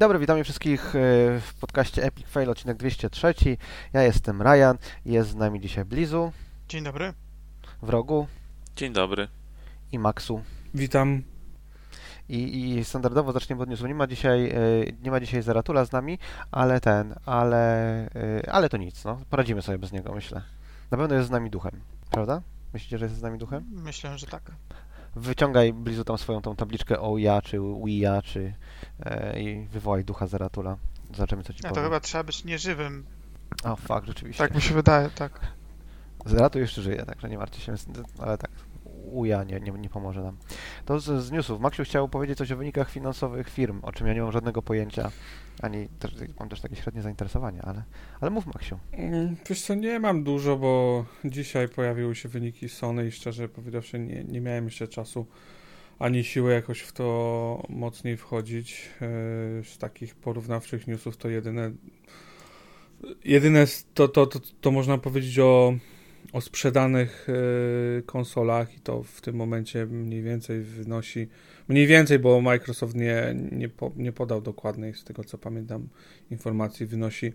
dobry, witamy wszystkich e, w podcaście Epic Fail, odcinek 203. Ja jestem Ryan, jest z nami dzisiaj Blizu. Dzień dobry. Wrogu. Dzień dobry. I Maxu. Witam. I, I, standardowo zaczniemy od newsu. Nie ma dzisiaj, e, nie ma dzisiaj Zaratula z nami, ale ten, ale, e, ale to nic, no. Poradzimy sobie bez niego, myślę. Na pewno jest z nami duchem, prawda? Myślicie, że jest z nami duchem? Myślę, że tak. Wyciągaj Blizu tam swoją tą tabliczkę o ja, czy ja, czy e, i wywołaj ducha Zaratula. Zobaczymy, co ci powie. to chyba trzeba być nieżywym. O, fuck, rzeczywiście. Tak mi się wydaje, tak. Zeratu jeszcze żyje, także nie martwcie się, ale tak, uja nie, nie, nie pomoże nam. To z, z newsów. Maksiu chciał powiedzieć coś o wynikach finansowych firm, o czym ja nie mam żadnego pojęcia, ani też, mam też takie średnie zainteresowanie, ale, ale mów Maksiu. Mm, Wiesz co, nie mam dużo, bo dzisiaj pojawiły się wyniki Sony i szczerze powiedziawszy nie, nie miałem jeszcze czasu ani siły jakoś w to mocniej wchodzić. E, Z takich porównawczych newsów to jedyne jedyne to, to, to, to można powiedzieć o, o sprzedanych e, konsolach i to w tym momencie mniej więcej wynosi mniej więcej, bo Microsoft nie, nie, po, nie podał dokładnej z tego co pamiętam informacji, wynosi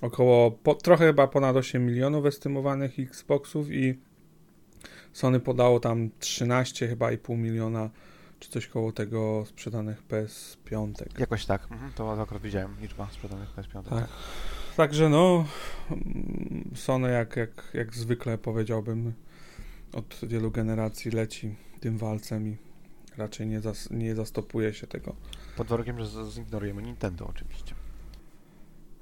około, po, trochę chyba ponad 8 milionów estymowanych Xboxów i Sony podało tam 13 chyba i pół miliona czy coś koło tego sprzedanych PS5. Jakoś tak, mhm, to akurat widziałem, liczba sprzedanych PS5. Tak. Także no Sony jak, jak, jak zwykle powiedziałbym od wielu generacji leci tym walcem i raczej nie, zas, nie zastopuje się tego. Pod warunkiem, że zignorujemy Nintendo oczywiście.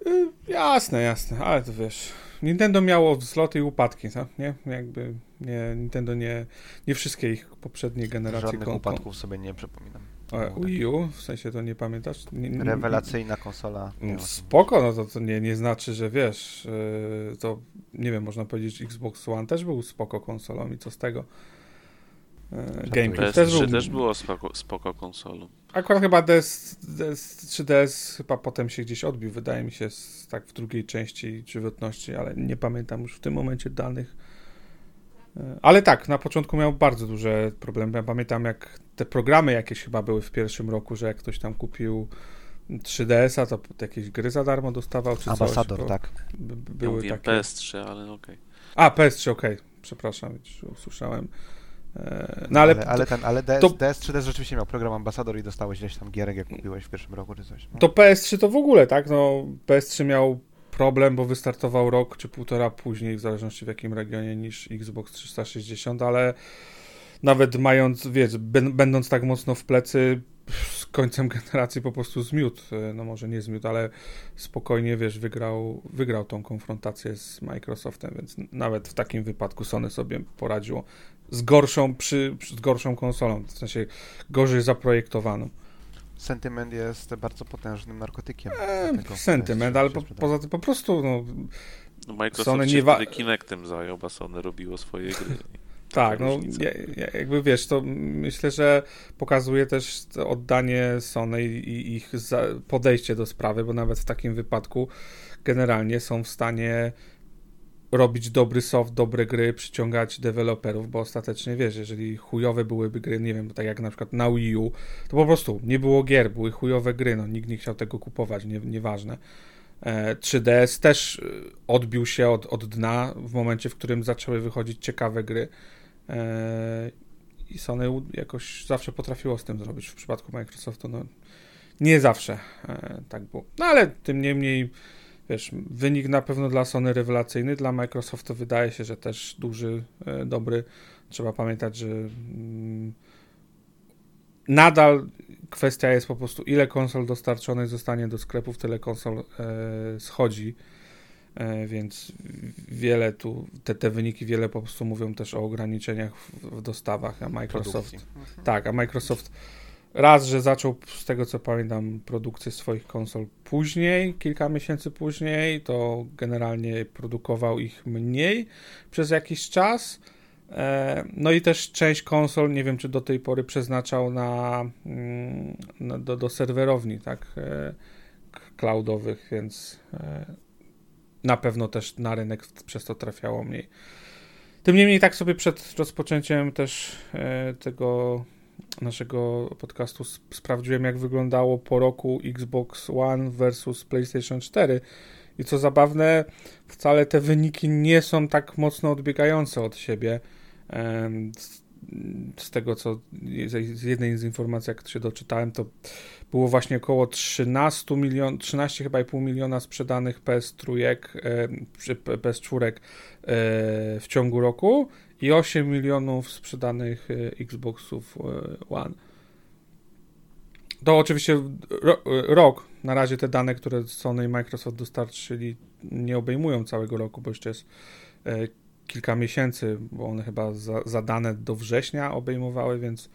Y, jasne, jasne, ale to wiesz, Nintendo miało wzloty i upadki, co? nie? Jakby nie, Nintendo nie, nie wszystkie ich poprzednie generacje Żadnych kon- upadków sobie nie przypominam. Wii U, w sensie to nie pamiętasz? Nie, nie, Rewelacyjna konsola. nie- miała- Spoko, no to, to nie, nie znaczy, że wiesz, yy, to nie wiem, można powiedzieć Xbox One też był spoko konsolą i co z tego? GameCube też PS3 był, też było spoko, spoko konsolą. Akurat chyba DS, DS, 3DS chyba potem się gdzieś odbił, wydaje mi się, z, tak w drugiej części żywotności, ale nie pamiętam już w tym momencie danych. E, Ale tak, na początku miał bardzo duże problemy. Ja pamiętam, jak te programy jakieś chyba były w pierwszym roku, że jak ktoś tam kupił 3DS-a, to jakieś gry za darmo dostawał, czy Ambasador, coś. tak. by- by- Ja Były mówiłem takie... PS3, ale okej. A, PS3, okej, przepraszam, już usłyszałem. E, No ale, ale, ale ten, ale DS, to- DS3DS rzeczywiście miał program Ambasador i dostałeś gdzieś tam gierek, jak kupiłeś w pierwszym roku czy coś. No. To PS3 to w ogóle, tak? No, PS3 miał problem, bo wystartował rok czy półtora później, w zależności w jakim regionie, niż Xbox 360, ale nawet mając, wiesz, będąc tak mocno w plecy, z końcem generacji po prostu zmiótł, e, no może nie zmiótł, ale spokojnie, wiesz, wygrał, wygrał tą konfrontację z Microsoftem, więc nawet w takim wypadku Sony sobie poradziło z gorszą, przy, z gorszą konsolą, w sensie gorzej zaprojektowaną. Sentyment jest bardzo potężnym narkotykiem. E, sentyment, PS3 ale po, poza tym po prostu, no, No Microsoft Sony się nie wa- wtedy Kinectem zajął, bo Sony robiło swoje gry. tak, no, ja, ja, jakby wiesz, to myślę, że pokazuje też to oddanie Sony i, i ich za, podejście do sprawy, bo nawet w takim wypadku generalnie są w stanie robić dobry soft, dobre gry, przyciągać deweloperów, bo ostatecznie wiesz, jeżeli chujowe byłyby gry, nie wiem, tak jak na przykład na Wii U, to po prostu nie było gier, były chujowe gry, no nikt nie chciał tego kupować, nie, nieważne. E, 3DS też y, odbił się od, od dna w momencie, w którym zaczęły wychodzić ciekawe gry. E, I Sony jakoś zawsze potrafiło z tym zrobić. W przypadku Microsoftu, no nie zawsze e, tak było. No ale tym niemniej, wiesz, wynik na pewno dla Sony rewelacyjny, dla Microsoftu wydaje się, że też duży, e, dobry. Trzeba pamiętać, że mm, nadal kwestia jest po prostu, ile konsol dostarczonych zostanie do sklepów, tyle konsol e, schodzi. E, więc wiele tu, te, te wyniki wiele po prostu mówią też o ograniczeniach w, w dostawach, a Microsoft Produkcji. tak, a Microsoft raz, że zaczął z tego co pamiętam produkcję swoich konsol później, kilka miesięcy później, to generalnie produkował ich mniej przez jakiś czas. E, No i też część konsol, nie wiem czy do tej pory przeznaczał na, mm, na do, do serwerowni, tak, e, cloudowych, więc e, na pewno też na rynek przez to trafiało mniej. Tym niemniej tak sobie przed rozpoczęciem też tego naszego podcastu sp- sprawdziłem, jak wyglądało po roku Xbox One versus PlayStation 4. I co zabawne, wcale te wyniki nie są tak mocno odbiegające od siebie. Z, z tego, co z jednej z informacji, jak się doczytałem, to było właśnie około 13 milion, 13 chyba i pół miliona sprzedanych PS3, e, czy PS4 e, w ciągu roku i 8 milionów sprzedanych e, Xboxów e, One. To oczywiście ro, rok. Na razie te dane, które Sony i Microsoft dostarczyli, nie obejmują całego roku, bo jeszcze jest e, kilka miesięcy, bo one chyba za, za dane do września obejmowały, więc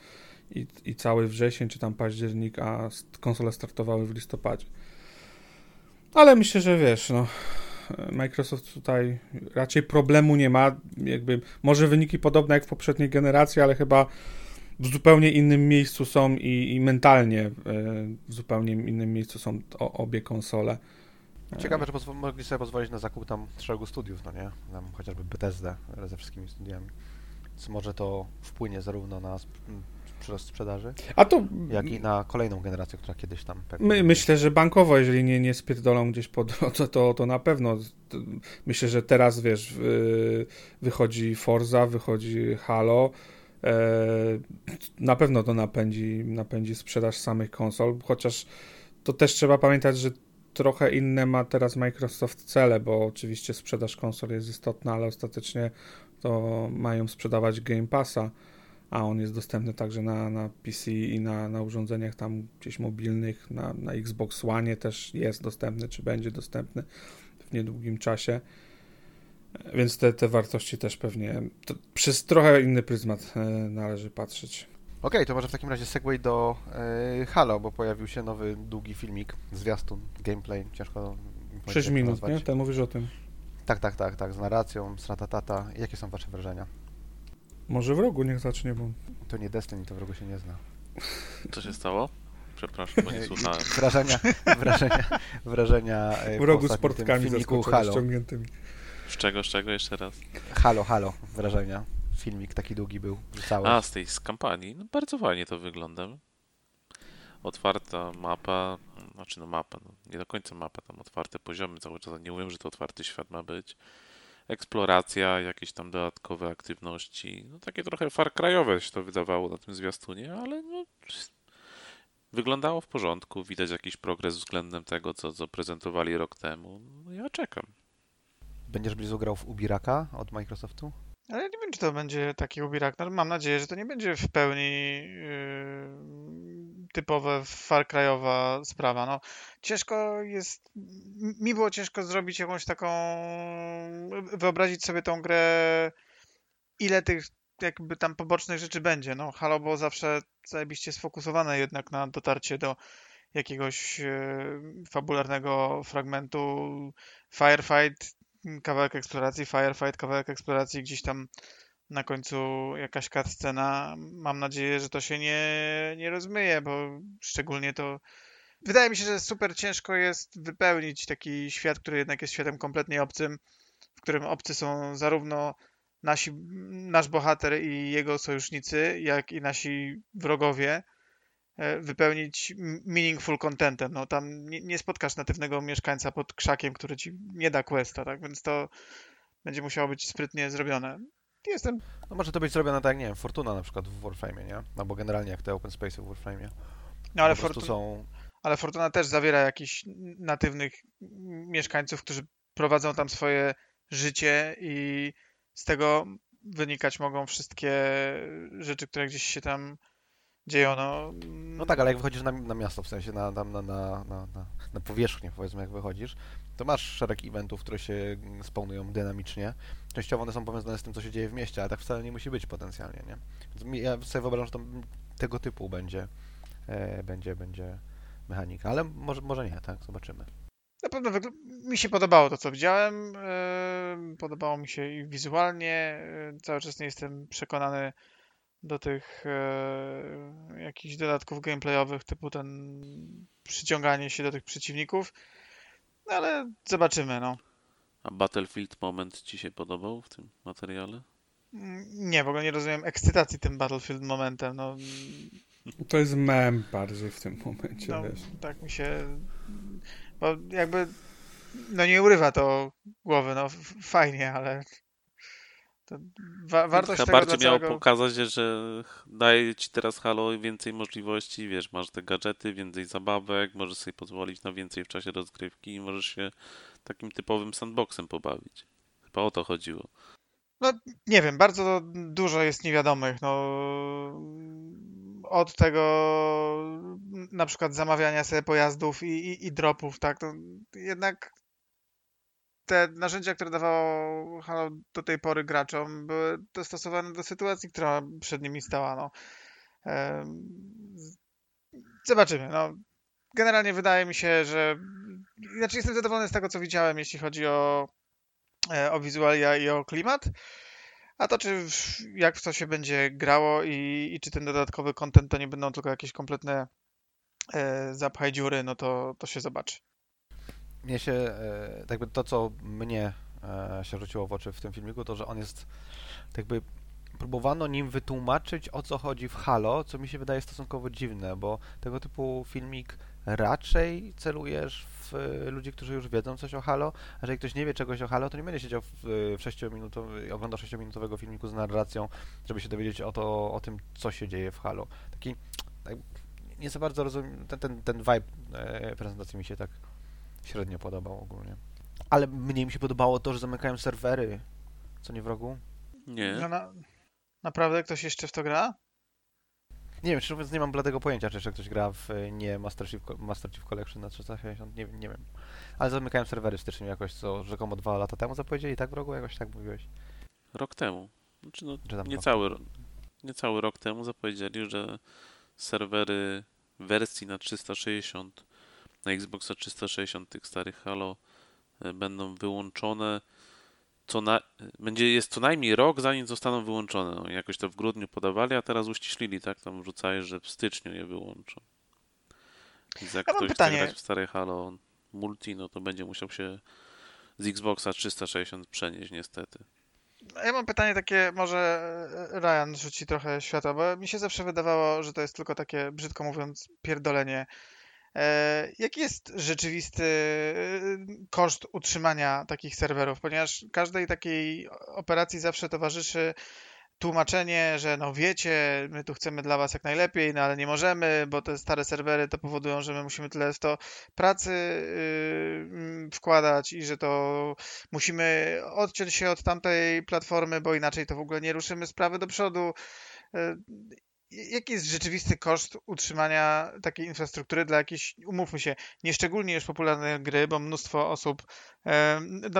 i, i cały wrzesień, czy tam październik, a konsole startowały w listopadzie. Ale myślę, że wiesz, no, Microsoft tutaj raczej problemu nie ma. Jakby, może wyniki podobne jak w poprzedniej generacji, ale chyba w zupełnie innym miejscu są i, i mentalnie e, w zupełnie innym miejscu są obie konsole. Ciekawe, że pozwo- mogli sobie pozwolić na zakup tam szeregu studiów, no nie? Tam chociażby Bethesda e, ze wszystkimi studiami. Więc może to wpłynie zarówno na sprzedaży, A to jak i na kolejną generację, która kiedyś tam pewnie... My, myślę, że bankowo, jeżeli nie, nie spierdolą gdzieś po drodze, to, to na pewno. To Myślę, że teraz, wiesz, wy- wychodzi Forza, wychodzi Halo. E, na pewno to napędzi, napędzi sprzedaż samych konsol, chociaż to też trzeba pamiętać, że trochę inne ma teraz Microsoft cele, bo oczywiście sprzedaż konsol jest istotna, ale ostatecznie to mają sprzedawać Game Passa, a on jest dostępny także na, na PC i na, na urządzeniach tam gdzieś mobilnych, na, na Xbox One też jest dostępny, czy będzie dostępny w niedługim czasie. Więc te, te wartości też pewnie to przez trochę inny pryzmat e, należy patrzeć. Okej, to może w takim razie segway do e, Halo, bo pojawił się nowy, długi filmik, zwiastun, gameplay, ciężko mi powiedzieć, 6 jak to minut, nie? Ty mówisz o tym. Tak, tak, tak, tak, z narracją, z ratatata. Jakie są wasze wrażenia? Może w rogu niech zacznie, bo To nie Destiny, to wrogu się nie zna. Co się stało? Przepraszam, bo nie słuchałem. Wrażenia, wrażenia, wrażenia e, w rogu z portkami filmiku Halo. ściągniętymi. Z czego, z czego jeszcze raz? Halo, halo, wrażenia. Filmik taki długi był. A, z tej z kampanii. No bardzo fajnie to wygląda. Otwarta mapa, znaczy no mapa, no, nie do końca mapa, tam otwarte poziomy cały czas, nie mówię, że to otwarty świat ma być. Eksploracja, jakieś tam dodatkowe aktywności, no takie trochę Far Cry'owe się to wydawało na tym zwiastunie, ale no wyglądało w porządku, widać jakiś progres względem tego, co, co prezentowali rok temu. No ja czekam. Będziesz blizu grał w Ubiraka od Microsoftu? Ale nie wiem, czy to będzie taki ubirak. No, mam nadzieję, że to nie będzie w pełni yy, typowe Far Cry'owa sprawa. No, ciężko jest, mi było ciężko zrobić jakąś taką, wyobrazić sobie tą grę, ile tych jakby tam pobocznych rzeczy będzie. No, Halo było zawsze zajebiście sfokusowane jednak na dotarcie do jakiegoś e, fabularnego fragmentu. Firefight, kawałek eksploracji, firefight, kawałek eksploracji, gdzieś tam na końcu jakaś cutscena. Mam nadzieję, że to się nie, nie rozmyje, bo szczególnie to wydaje mi się, że super ciężko jest wypełnić taki świat, który jednak jest światem kompletnie obcym, w którym obcy są zarówno nasi, nasz bohater i jego sojusznicy, jak i nasi wrogowie, e, wypełnić meaningful contentem. No tam nie, nie spotkasz natywnego mieszkańca pod krzakiem, który ci nie da questa, tak? Więc to będzie musiało być sprytnie zrobione. Jestem No może to być zrobione tak jak, nie wiem, Fortuna na przykład w Warframe, nie? Albo generalnie jak te open space w Warframe. No ale, Fortuna, są... ale Fortuna też zawiera jakichś natywnych mieszkańców, którzy prowadzą tam swoje życie i z tego wynikać mogą wszystkie rzeczy, które gdzieś się tam dzieją. No, No tak, ale jak wychodzisz na, na miasto, w sensie na, na, na, na, na, na, powierzchnię, powiedzmy, jak wychodzisz, to masz szereg eventów, które się mm, spełnują dynamicznie. Częściowo one są powiązane z tym, co się dzieje w mieście, ale tak wcale nie musi być potencjalnie, nie? Więc ja sobie wyobrażam, że to m- tego typu będzie, e, będzie, będzie mechanika, ale może, może nie, tak? Zobaczymy. Na pewno mi się podobało to, co widziałem. e, Podobało mi się i wizualnie. e, Cały czas nie jestem przekonany do tych e, jakichś dodatków gameplayowych, typu ten przyciąganie się do tych przeciwników. No ale zobaczymy, no. A Battlefield moment ci się podobał w tym materiale? Mm, Nie, w ogóle nie rozumiem ekscytacji tym Battlefield momentem. No, To jest mem bardziej w tym momencie, no wiesz. tak mi się. Bo jakby. No nie urywa to głowy, no fajnie, ale. To wa- wartość Chyba bardziej miało całego... pokazać, że daje ci teraz Halo więcej możliwości, wiesz, masz te gadżety, więcej zabawek, możesz sobie pozwolić na więcej w czasie rozgrywki i możesz się takim typowym sandboxem pobawić. Chyba o to chodziło. No nie wiem, bardzo dużo jest niewiadomych. No, od tego na przykład zamawiania sobie pojazdów i, i, i dropów, tak? No, jednak te narzędzia, które dawało Halo do tej pory graczom, były dostosowane do sytuacji, która przed nimi stała. No. Zobaczymy. No. Generalnie wydaje mi się, że. Znaczy, jestem zadowolony z tego, co widziałem, jeśli chodzi o, e, o wizualia i o klimat. A to, czy jak w to się będzie grało i, i czy ten dodatkowy content to nie będą tylko jakieś kompletne e, zapchaj dziury, no to, to się zobaczy. Mnie się, e, jakby to, co mnie e, się rzuciło w oczy w tym filmiku, to, że on jest, tak jakby próbowano nim wytłumaczyć, o co chodzi w Halo, co mi się wydaje stosunkowo dziwne, bo tego typu filmik raczej celujesz w e, ludzi, którzy już wiedzą coś o Halo, a jeżeli ktoś nie wie czegoś o Halo, to nie będzie siedział w, e, w 6 minutowy, oglądał 6-minutowego filmiku z narracją, żeby się dowiedzieć o, to, o tym, co się dzieje w Halo. Taki, tak, nie za bardzo rozumiem, ten, ten, ten vibe e, prezentacji mi się tak średnio podobał ogólnie. Ale mniej mi się podobało to, że zamykają serwery. Co nie wrogu? Nie. No, na, naprawdę ktoś jeszcze w to gra? Nie wiem, szczerze mówiąc nie mam bladego pojęcia, czy jeszcze ktoś gra w e, nie Master Chief, Master Chief Collection na 360, nie, nie wiem. Ale zamykają serwery w styczniu jakoś, co rzekomo dwa lata temu zapowiedzieli, tak wrogu? Jakoś tak mówiłeś. Rok temu. Znaczy, no, Czy tam niecały, ro- niecały rok temu zapowiedzieli, że serwery wersji na 360, na Xboxa 360 tych starych Halo e, będą wyłączone. Co na, będzie jest co najmniej rok, zanim zostaną wyłączone. No, jakoś to w grudniu podawali, a teraz uściślili, tak? Tam wrzucali, że w styczniu je wyłączą. Więc jak Ja ktoś pytanie. chce grać w stare Halo multi, no to będzie musiał się z Xboxa 360 przenieść niestety. Ja mam pytanie takie, może e, Ryan rzuci trochę światła, bo mi się zawsze wydawało, że to jest tylko takie, brzydko mówiąc, pierdolenie. E, jaki jest rzeczywisty e, koszt utrzymania takich serwerów? Ponieważ każdej takiej operacji zawsze towarzyszy tłumaczenie, że no wiecie, my tu chcemy dla was jak najlepiej, no ale nie możemy, bo te stare serwery to powodują, że my musimy tyle w to pracy yy, wkładać i że to musimy odciąć się od tamtej platformy, bo inaczej to w ogóle nie ruszymy sprawy do przodu. Yy, Jaki jest rzeczywisty koszt utrzymania takiej infrastruktury dla jakiejś, umówmy się, nieszczególnie już popularnej gry, bo mnóstwo osób,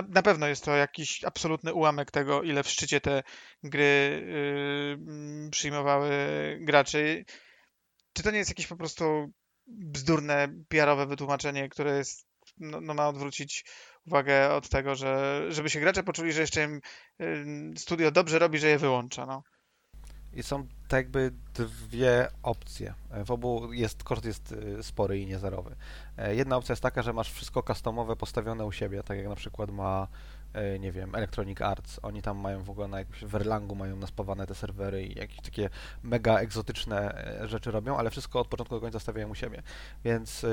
na, pewno jest to jakiś absolutny ułamek tego, ile w szczycie te gry y, przyjmowały graczy. Czy to nie jest jakieś po prostu bzdurne, PR-owe wytłumaczenie, które jest, no, no ma odwrócić uwagę od tego, że żeby się gracze poczuli, że jeszcze im y, studio dobrze robi, że je wyłącza, no. I są tak jakby dwie opcje. W obu jest, koszt jest y, spory i niezerowy. E, Jedna opcja jest taka, że masz wszystko customowe postawione u siebie, tak jak na przykład ma, e, nie wiem, Electronic Arts. Oni tam mają w ogóle na jakimś w Erlangu mają naspawane te serwery i jakieś takie mega egzotyczne e, rzeczy robią, ale wszystko od początku do końca stawiają u siebie. Więc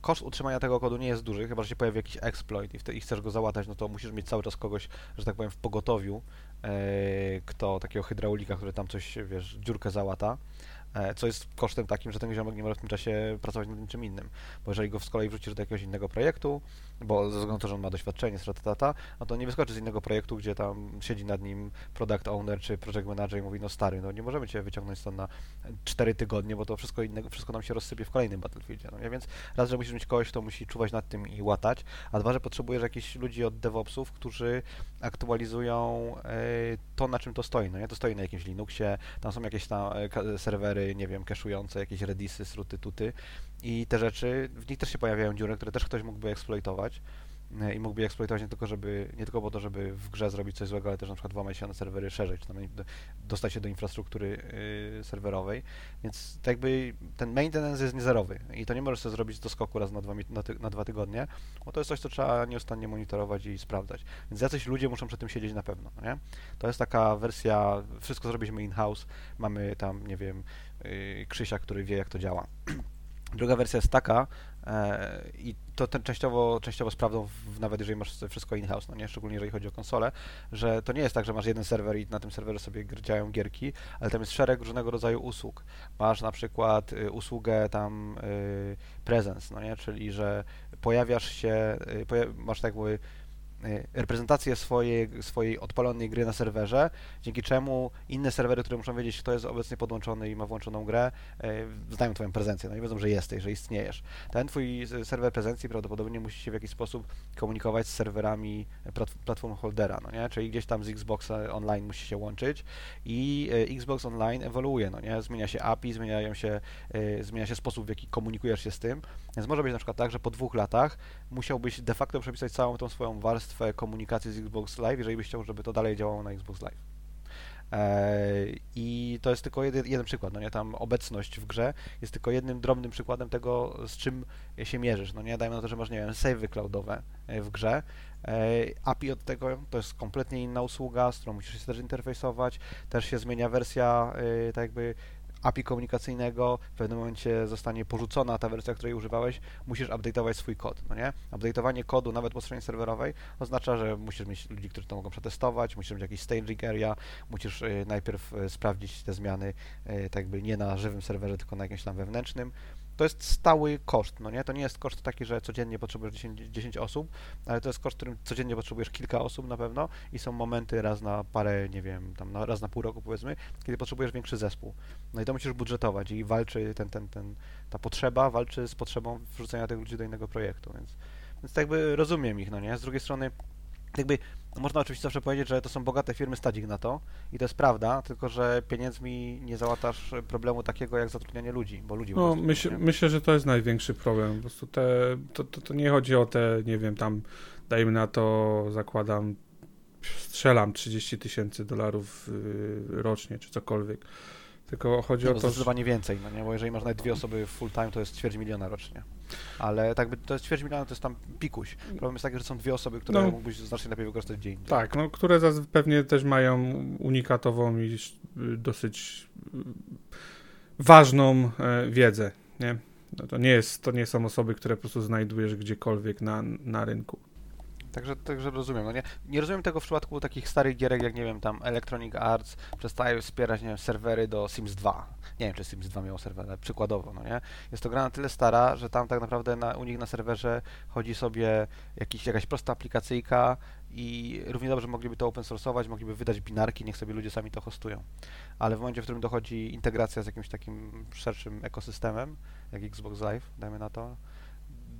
koszt utrzymania tego kodu nie jest duży, chyba że się pojawi jakiś exploit i, wtedy, i chcesz go załatać, no to musisz mieć cały czas kogoś, że tak powiem, w pogotowiu, e, kto takiego hydraulika, który tam coś, wiesz, dziurkę załata, e, co jest kosztem takim, że ten ziomek nie może w tym czasie pracować nad niczym innym, bo jeżeli go z kolei wrzucisz do jakiegoś innego projektu, bo ze względu na to, że on ma doświadczenie, tata, no to nie wyskoczy z innego projektu, gdzie tam siedzi nad nim product owner czy project manager i mówi, no stary, no nie możemy cię wyciągnąć stąd na 4 tygodnie, bo to wszystko innego, wszystko nam się rozsypie w kolejnym Battlefieldzie, no? Więc raz, że musisz mieć kogoś, kto musi czuwać nad tym i łatać, a dwa, że potrzebujesz jakichś ludzi od DevOpsów, którzy aktualizują e, to, na czym to stoi, no nie? To stoi na jakimś Linuxie, tam są jakieś tam e, serwery, nie wiem, cache'ujące, jakieś redisy, sruty, tuty i te rzeczy, w nich też się pojawiają dziury, które też ktoś mógłby eksploitować, e, i mógłby je eksploatować nie tylko, żeby, nie tylko po to, żeby w grze zrobić coś złego, ale też na przykład włamać się na serwery szerzej, czy tam dostać się do infrastruktury yy, serwerowej, więc tak jakby ten maintenance jest niezerowy i to nie możesz sobie zrobić do skoku raz na dwa, na, ty, na dwa tygodnie, bo to jest coś, co trzeba nieustannie monitorować i sprawdzać. Więc jacyś ludzie muszą przy tym siedzieć na pewno, nie? To jest taka wersja, wszystko zrobiliśmy in-house, mamy tam, nie wiem, yy, Krzysia, który wie, jak to działa. Druga wersja jest taka, e, i to ten częściowo, częściowo sprawdzą, w, nawet jeżeli masz wszystko in-house, no nie, szczególnie jeżeli chodzi o konsolę, że to nie jest tak, że masz jeden serwer i na tym serwerze sobie działają gierki, ale tam jest szereg różnego rodzaju usług. Masz na przykład y, usługę tam y, presence, no nie, czyli że pojawiasz się, y, poja masz tak jakby reprezentację swojej, swojej odpalonej gry na serwerze, dzięki czemu inne serwery, które muszą wiedzieć, kto jest obecnie podłączony i ma włączoną grę, y, znają Twoją prezencję, no i wiedzą, że jesteś, że istniejesz. Ten Twój serwer prezencji prawdopodobnie musi się w jakiś sposób komunikować z serwerami platform holdera, no nie? Czyli gdzieś tam z Xbox Online musi się łączyć i y, Xbox Online ewoluuje, no nie? Zmienia się API, zmieniają się, zmienia się sposób, w jaki komunikujesz się z tym, więc może być na przykład tak, że po dwóch latach musiałbyś de facto przepisać całą tą swoją warstwę komunikacji z Xbox Live, jeżeli byś chciał, żeby to dalej działało na Xbox Live. Eee, I to jest tylko jeden, jeden, przykład, no nie, tam obecność w grze jest tylko jednym drobnym przykładem tego, z czym się mierzysz, no nie, dajmy na to, że masz, nie wiem, savey cloudowe e, w grze, eee, API od tego to jest kompletnie inna usługa, z którą musisz się też interfejsować, też się zmienia wersja, e, tak jakby API komunikacyjnego, w pewnym momencie zostanie porzucona ta wersja, której używałeś, musisz update'ować swój kod, no nie? Update'owanie kodu nawet po stronie serwerowej oznacza, że musisz mieć ludzi, którzy to mogą przetestować, musisz mieć jakiś staging area, musisz y, najpierw y, sprawdzić te zmiany y, tak jakby nie na żywym serwerze, tylko na jakimś tam wewnętrznym, to jest stały koszt, no nie? To nie jest koszt taki, że codziennie potrzebujesz 10, 10 osób, ale to jest koszt, którym codziennie potrzebujesz kilka osób na pewno i są momenty raz na parę, nie wiem, tam na, raz na pół roku powiedzmy, kiedy potrzebujesz większy zespół. No i to musisz budżetować i walczy ten, ten, ten, ta potrzeba walczy z potrzebą wrzucenia tych ludzi do innego projektu, więc, więc tak jakby rozumiem ich, no nie? Z drugiej strony jakby można oczywiście zawsze powiedzieć, że to są bogate firmy stać na to. I to jest prawda, tylko że pieniędzmi nie załatasz problemu takiego jak zatrudnianie ludzi, bo ludzi No, myśl, myślę, że to jest największy problem. Po prostu te, to, to, to nie chodzi o te, nie wiem, tam dajmy na to, zakładam, strzelam 30 tysięcy dolarów yy, rocznie, czy cokolwiek tylko chodzi no, o to. Zdecydowanie więcej, no nie? Bo jeżeli masz nawet dwie osoby full time, to jest ćwierć miliona rocznie. Ale tak by to jest ćwierć miliona, to jest tam pikuś. Problem jest taki, że są dwie osoby, które no, mógłbyś znacznie lepiej wykorzystać w dzień. Tak, no, które pewnie też mają unikatową i dosyć ważną e, wiedzę, nie? No to, nie jest, to nie są osoby, które po prostu znajdujesz gdziekolwiek na, na rynku. Także, także rozumiem. No nie, nie rozumiem tego w przypadku takich starych gierek, jak nie wiem, tam Electronic Arts przestaje wspierać, nie wiem, serwery do Sims 2. Nie wiem, czy Sims 2 miał serwer, ale przykładowo, no nie? Jest to gra na tyle stara, że tam tak naprawdę na, u nich na serwerze chodzi sobie jakiś, jakaś prosta aplikacyjka i równie dobrze mogliby to open source'ować, mogliby wydać binarki, niech sobie ludzie sami to hostują. Ale w momencie, w którym dochodzi integracja z jakimś takim szerszym ekosystemem, jak Xbox Live, dajmy na to,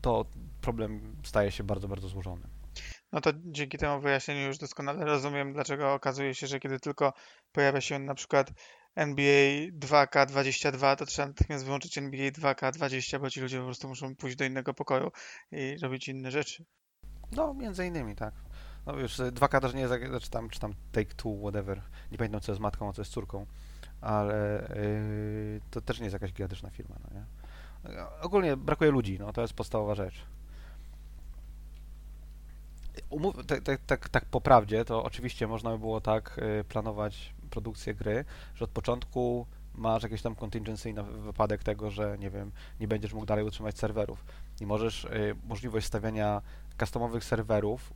to problem staje się bardzo, bardzo złożony. No to dzięki temu wyjaśnieniu już doskonale rozumiem, dlaczego okazuje się, że kiedy tylko pojawia się na przykład NBA 2K22, to trzeba natychmiast wyłączyć NBA 2K20, bo ci ludzie po prostu muszą pójść do innego pokoju i robić inne rzeczy. No, między innymi, tak. No już 2K też nie jest, czy tam, czy tam Take Two, whatever. Nie pamiętam, co jest matką, a co jest córką, ale yy, to też nie jest jakaś gigantyczna firma, no nie? Ogólnie brakuje ludzi, no to jest podstawowa rzecz umów, tak, tak, tak, tak po prawdzie, to oczywiście można by było tak y, planować produkcję gry, że od początku masz jakieś tam contingency na wypadek tego, że nie wiem, nie będziesz mógł dalej utrzymać serwerów. I możesz y, możliwość stawiania customowych serwerów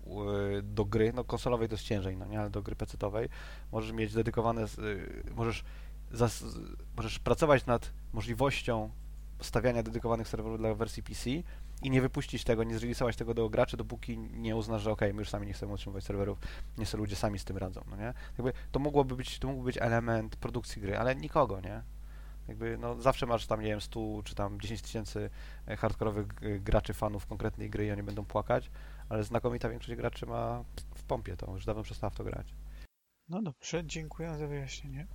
y, do gry, no konsolowej to jest ciężej, no nie, ale do gry pecetowej. Możesz mieć dedykowane, możesz zas, możesz pracować nad możliwością stawiania dedykowanych serwerów dla wersji PC i nie wypuścić tego, nie zrealizować tego do graczy, dopóki nie uznasz, że ok, my już sami nie chcemy utrzymywać serwerów, nie sobie ludzie sami z tym radzą, no nie? Jakby to mogłoby być, to mógłby być element produkcji gry, ale nikogo, nie? Jakby, no zawsze masz tam, nie wiem, 100 czy tam 10 tysięcy e, hardkorowych graczy, fanów konkretnej gry i oni będą płakać, ale znakomita większość graczy ma w pompie to, już dawno przestała w to grać. No dobrze, dziękuję za wyjaśnienie.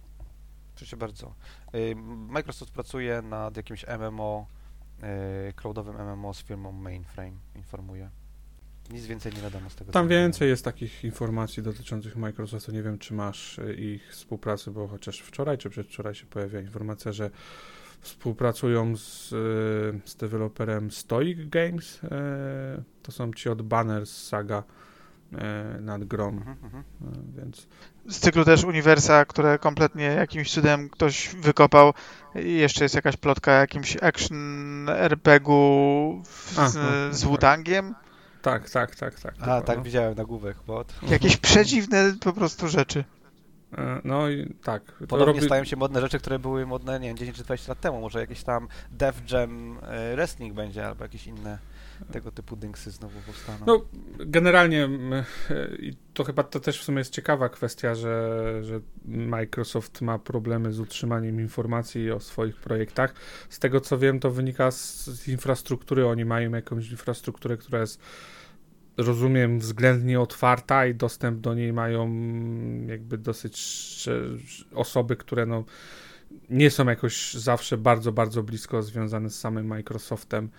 Proszę bardzo. Y, Microsoft pracuje nad jakimś MMO, cloudowym MMO z firmą Mainframe, informuje. Nic więcej nie wiadomo z tego. Tam więcej jest takich informacji dotyczących Microsoftu. Nie wiem, czy masz y, ich współpracy, bo chociaż wczoraj czy przedwczoraj się pojawia informacja, że współpracują z, y, z deweloperem Stoic Games. e, To są ci od Banner z Saga e, nad Grom, Mhm, mhm. e, więc Z cyklu też Uniwersa, które kompletnie jakimś cudem ktoś wykopał. I jeszcze jest jakaś plotka o jakimś action RPG-u z, no, z tak. Wutangiem. tak, tak, tak, tak. A, tak, widziałem nagłówek, bo Jakieś przedziwne po prostu rzeczy. E, No i tak. podobnie robi- stają się modne rzeczy, które były modne, nie wiem, 10 czy 20 lat temu. Może jakiś tam Def Jam e, Wrestling będzie, albo jakieś inne tego typu dynksy znowu powstaną. No, generalnie m, e, i to chyba to też w sumie jest ciekawa kwestia, że, że Microsoft ma problemy z utrzymaniem informacji o swoich projektach. Z tego co wiem, to wynika z, z infrastruktury. Oni mają jakąś infrastrukturę, która jest rozumiem względnie otwarta i dostęp do niej mają mm, jakby dosyć osoby, które no nie są jakoś zawsze bardzo, bardzo blisko związane z samym Microsoftem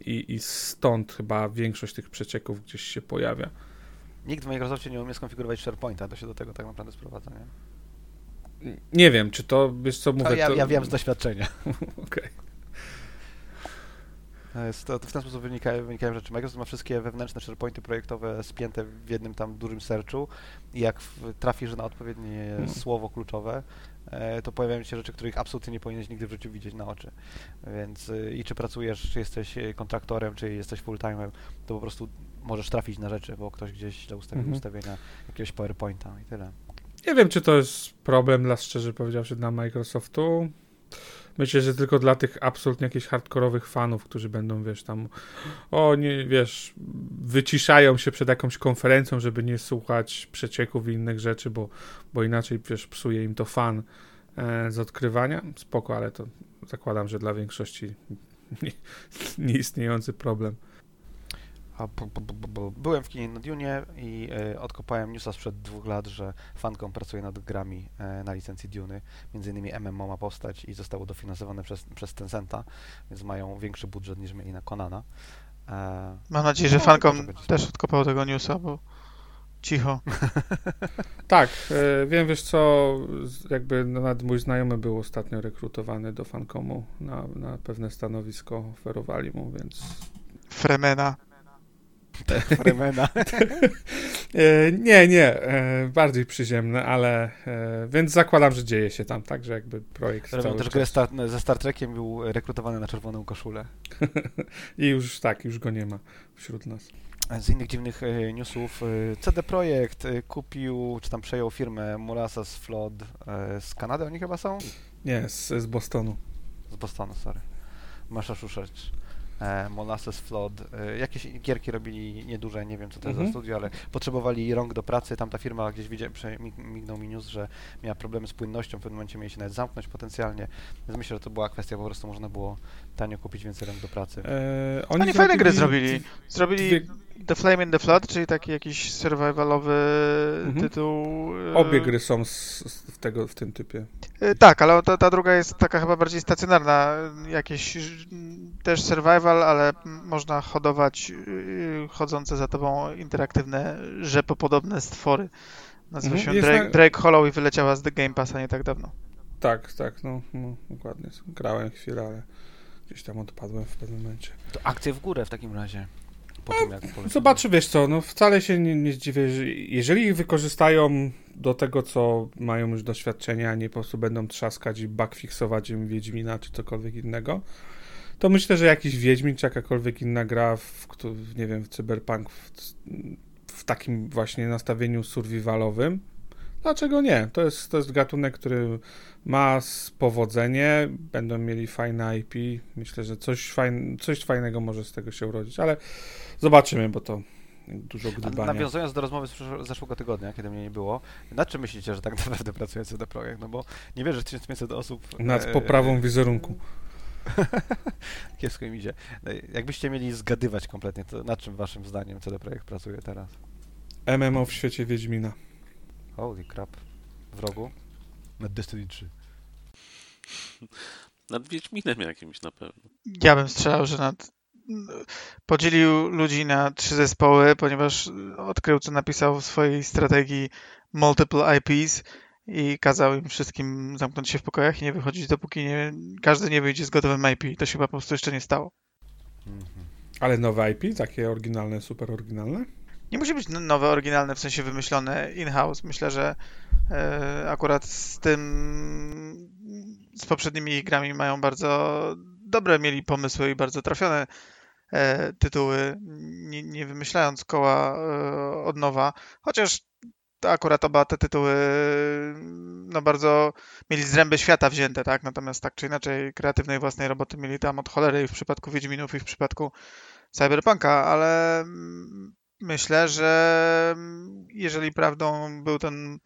i, i stąd chyba większość tych przecieków gdzieś się pojawia. Nikt w Microsoftie nie umie skonfigurować SharePointa, to się do tego tak naprawdę sprowadza, nie? Nie wiem, czy to, wiesz co mówię, ja, to... ja wiem z doświadczenia. Okej. To, jest, to, to w ten sposób wynikają, wynikają rzeczy. Microsoft ma wszystkie wewnętrzne SharePointy projektowe spięte w jednym tam dużym searchu i jak trafisz na odpowiednie Mhm. słowo kluczowe, to pojawiają się rzeczy, których absolutnie nie powinieneś nigdy w życiu widzieć na oczy. Więc y, i czy pracujesz, czy jesteś e, kontraktorem, czy jesteś full-timem, to po prostu możesz trafić na rzeczy, bo ktoś gdzieś źle ustawił Mhm. ustawienia jakiegoś PowerPointa i tyle. Nie wiem, czy to jest problem dla, szczerze powiedziawszy, dla Microsoftu. Myślę, że tylko dla tych absolutnie jakichś hardkorowych fanów, którzy będą, wiesz, tam, o nie, wiesz, wyciszają się przed jakąś konferencją, żeby nie słuchać przecieków i innych rzeczy, bo, bo inaczej, wiesz, psuje im to fan e, z odkrywania. Spoko, ale to zakładam, że dla większości nie, nieistniejący problem. Byłem w kinie na Dune i e, odkopałem newsa sprzed dwóch lat, że Funcom pracuje nad grami e, na licencji Duny. Między innymi MMO ma powstać i zostało dofinansowane przez, przez Tencenta, więc mają większy budżet niż mieli na Konana. E, Mam nadzieję, że No, być też spoko. odkopał tego newsa, bo cicho. Tak, wiem, wiesz co, jakby nawet mój znajomy był ostatnio rekrutowany do Fancomu na, na pewne stanowisko, oferowali mu, więc... Fremena. Fremena. E, nie, nie, e, bardziej przyziemne, ale... E, więc zakładam, że dzieje się tam, tak, że jakby projekt Robią też grę Star, ze Star Trekiem, był rekrutowany na czerwoną koszulę. I już tak, już go nie ma wśród nas. Z innych dziwnych newsów, CD Projekt kupił, czy tam przejął firmę Molasses Flood z Kanady, oni chyba są? Nie, z, z Bostonu. Z Bostonu, sorry. Massachusetts. E, Molasses Flood. E, jakieś gierki robili nieduże, nie wiem co to jest Mhm. za studio, ale potrzebowali rąk do pracy. Tamta firma gdzieś widziałem, mignął mi news, że miała problemy z płynnością, w pewnym momencie mieli się nawet zamknąć potencjalnie. Więc myślę, że to była kwestia, po prostu można było tanio kupić więcej rąk do pracy. E, Oni fajne gry zrobili zrobili. Zrobili Dwie, The Flame in the Flood, czyli taki jakiś survivalowy Mhm. tytuł. e, obie gry są z, z w, tego, w tym typie. e, Tak, ale ta, ta druga jest taka chyba bardziej stacjonarna. Jakieś mm, też survival, ale można hodować y, chodzące za tobą interaktywne, rzepopodobne stwory. Nazywa Mhm. się Drake, na- Drake Hollow i wyleciała z The Game Passa nie tak dawno. Tak, tak, no, no dokładnie. Grałem chwilę, ale gdzieś tam odpadłem w pewnym momencie. To akcje w górę w takim razie. Po jak polecimy. Zobacz, wiesz co, no wcale się nie, nie zdziwię, że jeżeli wykorzystają do tego, co mają już doświadczenia, a nie po prostu będą trzaskać i bugfixować im Wiedźmina czy cokolwiek innego, to myślę, że jakiś Wiedźmin czy jakakolwiek inna gra, w, nie wiem, w Cyberpunk w, w takim właśnie nastawieniu survivalowym, dlaczego nie? To jest, to jest gatunek, który ma powodzenie, będą mieli fajne IP, myślę, że coś, fajn, coś fajnego może z tego się urodzić, ale zobaczymy, bo to dużo A gdybania. nawiązując do rozmowy z zeszłego tygodnia, kiedy mnie nie było, nad czym myślicie, że tak naprawdę pracuje CD Projekt? No bo nie wierzę, że 1500 osób... Nad e, poprawą wizerunku. Kiepsko im idzie. No, Jakbyście mieli zgadywać kompletnie, to nad czym waszym zdaniem CD Projekt pracuje teraz? MMO w świecie Wiedźmina. Holy crap. W rogu? Nad Destiny 3. Nad Wiedźminem jakimś na pewno. Ja bym strzelał, że nad podzielił ludzi na trzy zespoły, ponieważ odkrył, co napisał w swojej strategii multiple IPs i kazał im wszystkim zamknąć się w pokojach i nie wychodzić, dopóki nie, każdy nie wyjdzie z gotowym IP. To się chyba po prostu jeszcze nie stało. Mhm. Ale nowe IP, takie oryginalne, super oryginalne? Nie musi być nowe, oryginalne, w sensie wymyślone in-house. Myślę, że e, akurat z tym, z poprzednimi grami mają bardzo dobre mieli pomysły i bardzo trafione tytuły, nie, nie wymyślając koła e, od nowa. Chociaż akurat oba te tytuły no bardzo mieli zręby świata wzięte, tak? Natomiast tak czy inaczej kreatywnej własnej roboty mieli tam od cholery i w przypadku Wiedźminów i w przypadku Cyberpunka, ale myślę, że jeżeli prawdą był ten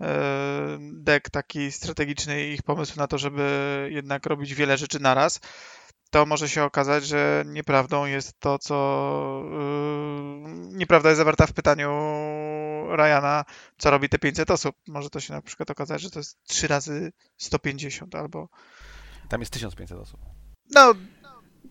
e, deck taki strategiczny i ich pomysł na to, żeby jednak robić wiele rzeczy naraz, to może się okazać, że nieprawdą jest to, co yy, nieprawda jest zawarta w pytaniu Ryana, co robi te 500 osób. Może to się na przykład okazać, że to jest 3 razy 150 albo Tam jest 1500 osób. no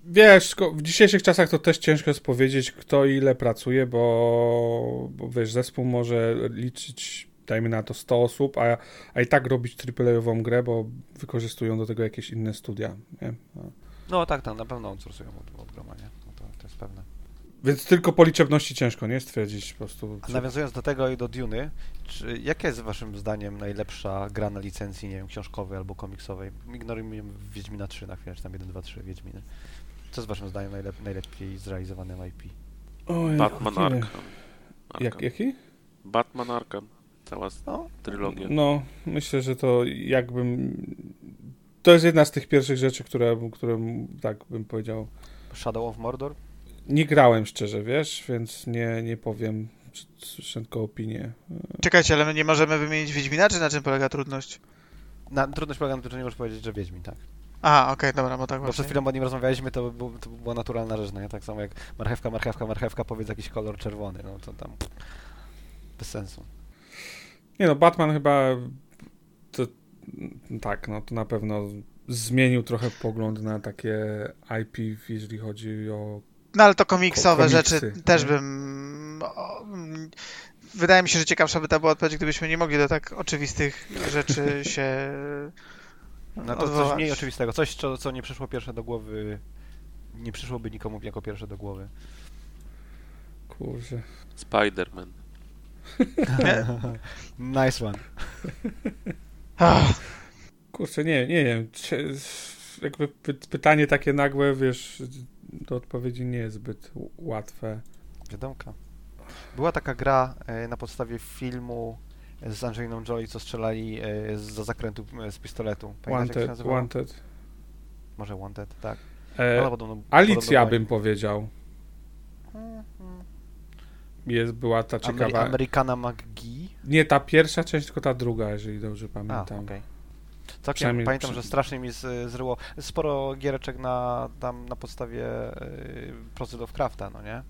Wiesz, w dzisiejszych czasach to też ciężko jest powiedzieć, kto ile pracuje, bo, bo wiesz, zespół może liczyć, dajmy na to 100 osób, a, a i tak robić AAA-ową grę, bo wykorzystują do tego jakieś inne studia. Nie? No. No tak, tam na pewno outsourcują od, od groma, nie? No to, to jest pewne. Więc tylko po liczebności ciężko, nie? Stwierdzić po prostu. A czy- nawiązując do tego i do Duny, czy, jaka jest waszym zdaniem najlepsza gra na licencji, nie wiem, książkowej albo komiksowej? Ignorujmy Wiedźmina 3 na chwilę, czy tam 1, 2, 3 Wiedźminy. Co jest waszym zdaniem najlep najlepiej zrealizowanym IP? Ojej, Batman. Arkham. Jak, jaki? Batman Arkham. Cała No, trylogia. No, myślę, że to jakbym... To jest jedna z tych pierwszych rzeczy, które, które tak bym powiedział... Shadow of Mordor? Nie grałem szczerze, wiesz, więc nie, nie powiem, tylko opinię. czekajcie, ale my nie możemy wymienić Wiedźmina, czy na czym polega trudność? Na, trudność polega na tym, że nie możesz powiedzieć, że Wiedźmin, tak. Aha, okej, dobra, bo tak Bo przed właśnie. chwilą o nim rozmawialiśmy, to, był, to była naturalna rzecz, no nie? Tak samo jak marchewka, marchewka, marchewka, powiedz jakiś kolor czerwony, no to tam bez sensu. Nie no, Batman chyba tak, no to na pewno zmienił trochę pogląd na takie IP, jeżeli chodzi o No ale to komiksowe Ko- rzeczy komiksy, też nie? bym... Wydaje mi się, że ciekawsza by ta była odpowiedź, gdybyśmy nie mogli do tak oczywistych rzeczy się No to odwołać. coś mniej oczywistego, coś, co, co nie przyszło pierwsze do głowy, nie przyszłoby nikomu jako pierwsze do głowy. kurze. Spider-Man. Nice one. Ach, Kurczę, nie, nie wiem. Jakby py pytanie takie nagłe, wiesz, do odpowiedzi nie jest zbyt łatwe. Wiadomka. Była taka gra e, na podstawie filmu z Angeliną Jolie, co strzelali e, za zakrętu e, z pistoletu. Pamiętasz, jak się Wanted, wanted. Może Wanted, tak. E, Ona podobno, Alicja podobno bym powiedział. Jest, była ta ciekawa. Americana McGee? Nie ta pierwsza część, tylko ta druga, jeżeli dobrze A, pamiętam. okej. Całkiem pamiętam, przy- że strasznie mi z, zryło. Sporo giereczek na, tam na podstawie y, procy Lovecrafta, no nie?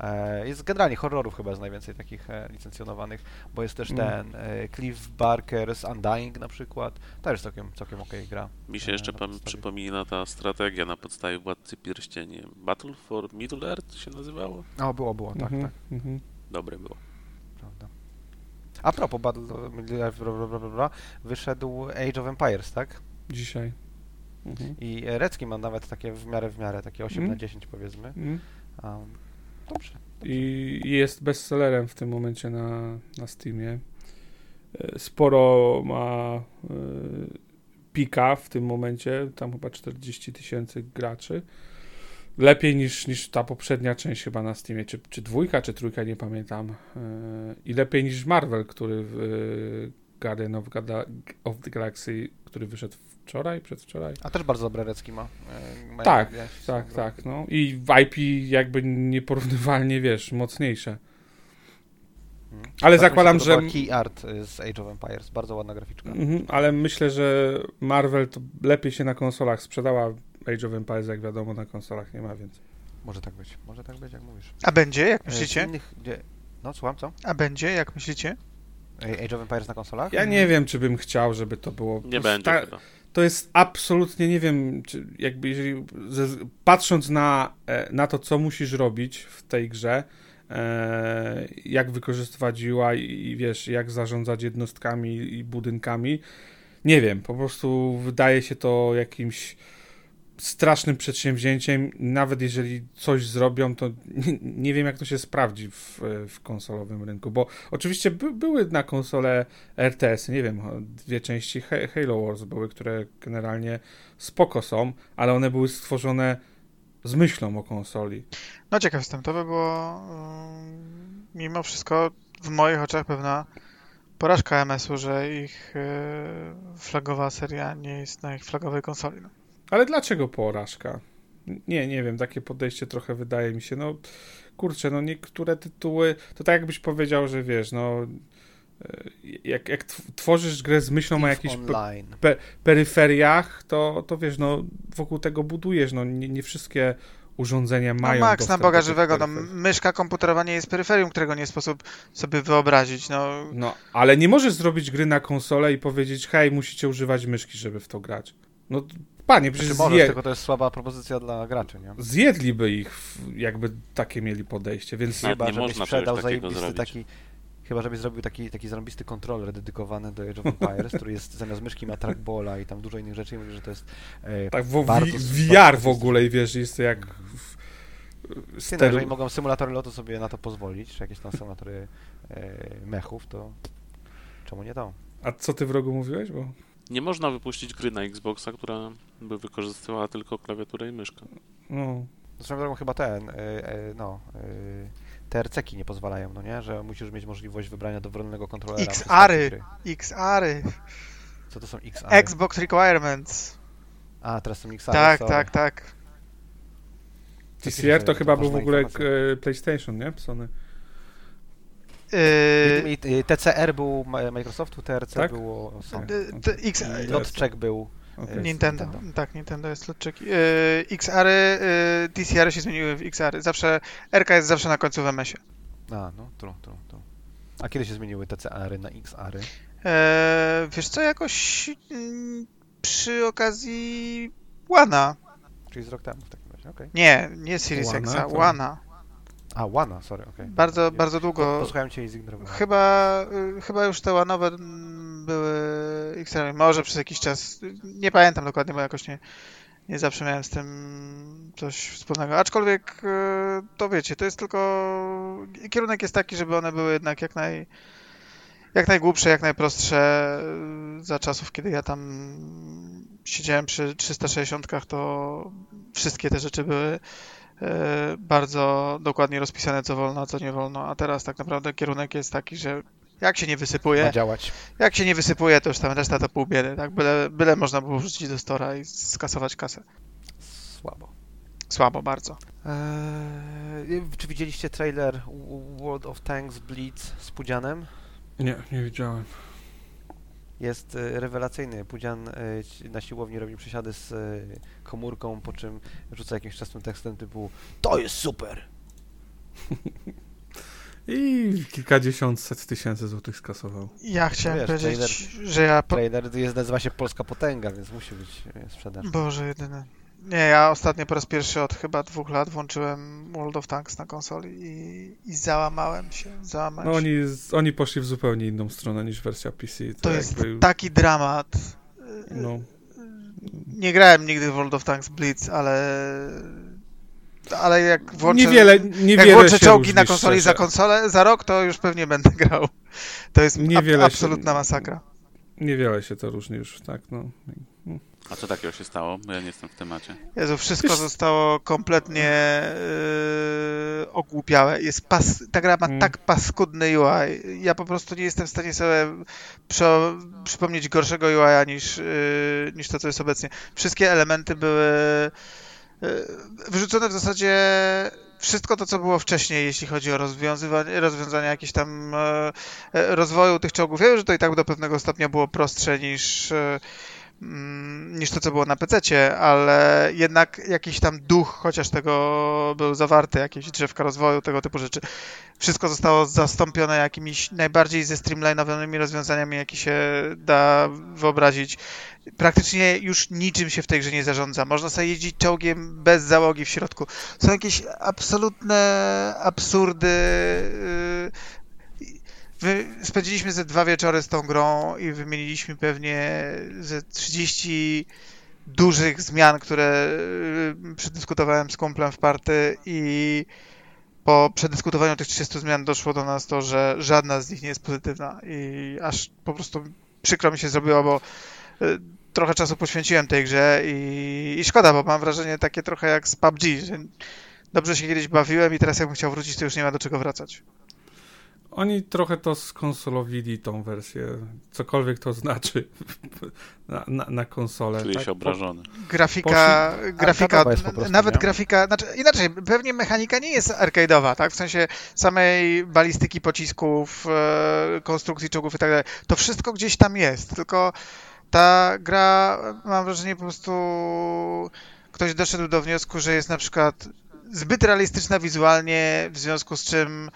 E, jest generalnie horrorów chyba jest najwięcej takich e, licencjonowanych, bo jest też Mm. ten e, Cliff Barker's Undying na przykład. To jest całkiem, całkiem okej gra. Mi się jeszcze podstawie. przypomina ta strategia na podstawie Władcy Pierścieni. Battle for Middle Earth się nazywało? O, było, było, tak, Mhm, tak, mhm. Dobre było. A propos Battle wyszedł Age of Empires, tak? Dzisiaj. Mhm. I Recki ma nawet takie w miarę w miarę, takie 8 Mm. na 10 powiedzmy. Mhm. Um, dobrze. I jest bestsellerem w tym momencie na, na Steamie. E, Sporo ma e, pika w tym momencie, tam chyba 40 tysięcy graczy. Lepiej niż, niż ta poprzednia część chyba na Steamie, czy, czy dwójka, czy trójka, nie pamiętam. E, I lepiej niż Marvel, który w e, Guardian of, Gada- of the Galaxy, który wyszedł wczoraj, przedwczoraj. A też bardzo dobre recki ma. E, mają Tak, Tak, są- tak, no. I IP jakby nieporównywalnie, wiesz, mocniejsze. Mm. Ale się zakładam, że- Key art z Age of Empires, bardzo ładna graficzka. Mhm, ale myślę, że Marvel to lepiej się na konsolach sprzedała. Age of Empires, jak wiadomo, na konsolach nie ma, więc. Może tak być, może tak być, jak mówisz. A będzie, jak E, myślicie? Innych, gdzie... No, słucham, co? A będzie, jak myślicie? Age of Empires na konsolach? Ja nie wiem, czy bym chciał, żeby to było. Nie to będzie ta, chyba. to jest absolutnie, nie wiem, czy jakby jeżeli, ze, patrząc na, e, na to, co musisz robić w tej grze, e, jak wykorzystywać UI i wiesz, jak zarządzać jednostkami i budynkami, nie wiem, po prostu wydaje się to jakimś strasznym przedsięwzięciem. Nawet jeżeli coś zrobią, to nie, wiem, jak to się sprawdzi w, w konsolowym rynku. Bo oczywiście by, były na konsole RTS, nie wiem, dwie części Halo Wars były, które generalnie spoko są, ale one były stworzone z myślą o konsoli. No ciekaw jestem, to by było um, mimo wszystko w moich oczach pewna porażka MS-u, że ich y, flagowa seria nie jest na ich flagowej konsoli. No. Ale dlaczego porażka? Nie, nie wiem, takie podejście trochę wydaje mi się, no kurczę, no niektóre tytuły, to tak jakbyś powiedział, że wiesz, no e, jak, jak tworzysz grę z myślą o jakichś pe, peryferiach, to, to wiesz, no wokół tego budujesz, no nie, nie wszystkie urządzenia no mają no Max, na Boga żywego, no, myszka komputerowa nie jest peryferium, którego nie sposób sobie wyobrazić, no. No, ale nie możesz zrobić gry na konsolę i powiedzieć, hej, musicie używać myszki, żeby w to grać. No, panie, przecież znaczy, możesz, zje... tylko to jest słaba propozycja dla graczy, nie? Zjedliby ich, jakby takie mieli podejście, więc... Chyba, nie żebyś sprzedał zajebisty taki... Chyba, żebyś zrobił taki, taki zarąbisty kontroler dedykowany do Age of Empires, który jest zamiast myszki ma trackballa i tam dużo innych rzeczy i mówi, że to jest e, Tak, w, VR w ogóle i wiesz, jest to jak... W, Ty, no, jeżeli mogą symulatory lotu sobie na to pozwolić, czy jakieś tam symulatory e, mechów, to czemu nie to? A co ty w rogu mówiłeś? Bo... Nie można wypuścić gry na Xboxa, która by wykorzystywała tylko klawiaturę i myszkę. No. Drogą chyba ten, e, e, no, e, TRC-ki nie pozwalają, no nie? Że musisz mieć możliwość wybrania dowolnego kontrolera. XR-y! XR-y! Co to są XR? Xbox Requirements. A, teraz są XR. Tak, sorry. tak, tak. TCR to chyba był w ogóle PlayStation, nie? Sony. Yy... TCR był Microsoftu, TRC tak? było Sony. X... Lotcheck był okay. Nintendo. Nintendo. Tak, Nintendo jest lotcheck. Yy, XR, yy, TCR się zmieniły w XR. Zawsze, RK jest zawsze na końcu w MS-ie. A, no, true, true, true. A kiedy się zmieniły TCR na XR? Eee, wiesz co, jakoś mm, przy okazji Łana. Czyli z rok temu w takim razie, okej. Okay. Nie, nie Series X, Łana. A, Łana, sorry, okej. Okay. Bardzo, bardzo długo. Posłuchałem cię i zignorowałem. Chyba, y, chyba już te łanowe były XR, może przez jakiś czas, nie pamiętam dokładnie, bo jakoś nie, nie zawsze miałem z tym coś wspólnego. Aczkolwiek, y, to wiecie, to jest tylko, kierunek jest taki, żeby one były jednak jak naj, jak najgłupsze, jak najprostsze. Y, za czasów, kiedy ja tam siedziałem przy 360, to wszystkie te rzeczy były bardzo dokładnie rozpisane, co wolno, a co nie wolno, a teraz tak naprawdę kierunek jest taki, że jak się nie wysypuje, Ma działać. jak się nie wysypuje, to już tam reszta to pół biedy, tak? Byle, byle można było wrzucić do stora i skasować kasę. Słabo. Słabo bardzo. Eee, czy widzieliście trailer World of Tanks Blitz z Pudzianem? Nie, nie widziałem jest e, rewelacyjny. Pudzian e, na siłowni robi przesiady z e, komórką, po czym rzuca jakimś czasem tekstem typu To jest super! I kilkadziesiąt set tysięcy złotych skasował. Ja chciałem wiesz, powiedzieć, że ja... Po... Jest, nazywa się Polska Potęga, więc musi być sprzedaż. Boże jedyne. Nie, ja ostatnio po raz pierwszy od chyba dwóch lat włączyłem World of Tanks na konsoli i, i załamałem się. Załamałem no się. Oni, oni poszli w zupełnie inną stronę niż wersja PC. To, to jest jakby... taki dramat. No. Nie grałem nigdy w World of Tanks Blitz, ale ale jak włączę, niewiele, niewiele jak włączę czołgi na konsoli szczerze. za konsolę, za rok to już pewnie będę grał. To jest ab absolutna się, masakra. Niewiele się to różni już, tak, no. A co takiego się stało? Bo ja nie jestem w temacie. Jezu, wszystko zostało kompletnie yy, ogłupiałe. Jest pas, ta gra ma mm. tak paskudny UI. Ja po prostu nie jestem w stanie sobie przypomnieć gorszego UI niż, yy, niż to, co jest obecnie. Wszystkie elementy były yy, wyrzucone w zasadzie wszystko to, co było wcześniej, jeśli chodzi o rozwiązywanie, rozwiązania jakieś tam e, rozwoju tych czołgów. Ja wiem, że to i tak do pewnego stopnia było prostsze niż, e, niż to, co było na PC, ale jednak jakiś tam duch chociaż tego był zawarty, jakieś drzewka rozwoju, tego typu rzeczy. Wszystko zostało zastąpione jakimiś najbardziej ze streamline'owanymi rozwiązaniami, jakie się da wyobrazić. Praktycznie już niczym się w tej grze nie zarządza. Można sobie jeździć czołgiem bez załogi w środku. Są jakieś absolutne absurdy. Spędziliśmy ze dwa wieczory z tą grą i wymieniliśmy pewnie ze 30 dużych zmian, które yy, przedyskutowałem z kumplem w party i po przedyskutowaniu tych 30 zmian doszło do nas to, że żadna z nich nie jest pozytywna i aż po prostu przykro mi się zrobiło, bo yy, trochę czasu poświęciłem tej grze i, i szkoda, bo mam wrażenie takie trochę jak z PUBG, że dobrze się kiedyś bawiłem i teraz jakbym chciał wrócić, to już nie ma do czego wracać. Oni trochę to skonsolowili tą wersję, cokolwiek to znaczy na, na, na konsolę. Czyliś tak? obrażony. Grafika, grafika, arcade'owa jest po prostu, nawet nie? grafika, znaczy inaczej, pewnie mechanika nie jest arcade'owa, tak? W sensie samej balistyki pocisków, e, konstrukcji czołgów i tak dalej. To wszystko gdzieś tam jest, tylko ta gra, mam wrażenie, po prostu ktoś doszedł do wniosku, że jest na przykład zbyt realistyczna wizualnie, w związku z czym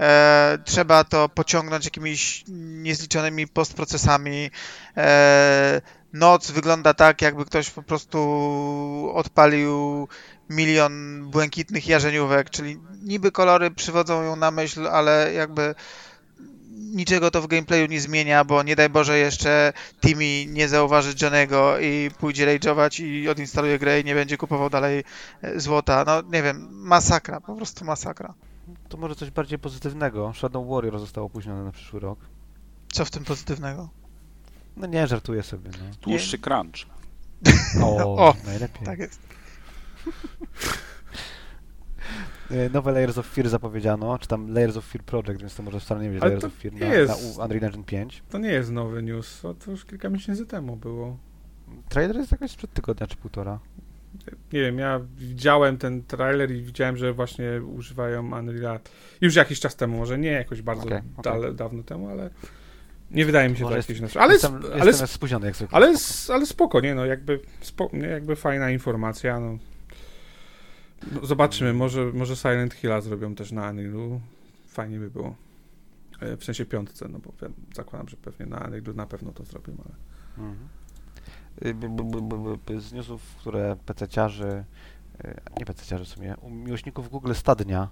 e, trzeba to pociągnąć jakimiś niezliczonymi postprocesami. E, noc wygląda tak, jakby ktoś po prostu odpalił milion błękitnych jarzeniówek, czyli niby kolory przywodzą ją na myśl, ale jakby niczego to w gameplayu nie zmienia, bo nie daj Boże jeszcze Timmy nie zauważy Johnego i pójdzie rage'ować i odinstaluje grę i nie będzie kupował dalej e, złota. No nie wiem, masakra, po prostu masakra. To może coś bardziej pozytywnego. Shadow Warrior został opóźniony na przyszły rok. Co w tym pozytywnego? No nie, żartuję sobie, no. Dłuższy crunch. O, O, najlepiej. Tak jest. Y, Nowe Layers of Fear zapowiedziano, czy tam Layers of Fear Project, więc to może wcale nie być Ale Layers of Fear na, jest- na Unreal Engine 5. To nie jest nowy news, to, to już kilka miesięcy temu było. Trailer jest jakoś sprzed tygodnia czy półtora. Nie wiem, ja widziałem ten trailer i widziałem, że właśnie używają Unreal już jakiś czas temu, może nie jakoś bardzo okej. dale- dawno temu, ale nie wydaje mi się to jest- jakieś nasze. Ale, jestem, ale, sp- spóźniony jak zwykle. ale, spoko. ale spoko, nie no, jakby, spo, nie, jakby fajna informacja, no. no. Zobaczymy, może, może Silent Hilla zrobią też na Unrealu, fajnie by było. E, W sensie piątce, no bo zakładam, że pewnie na Unrealu na pewno to zrobią, ale... Mhm. Y, Z newsów, które PC-ciarzy, y, nie PC-ciarzy w sumie, u miłośników Google Stadnia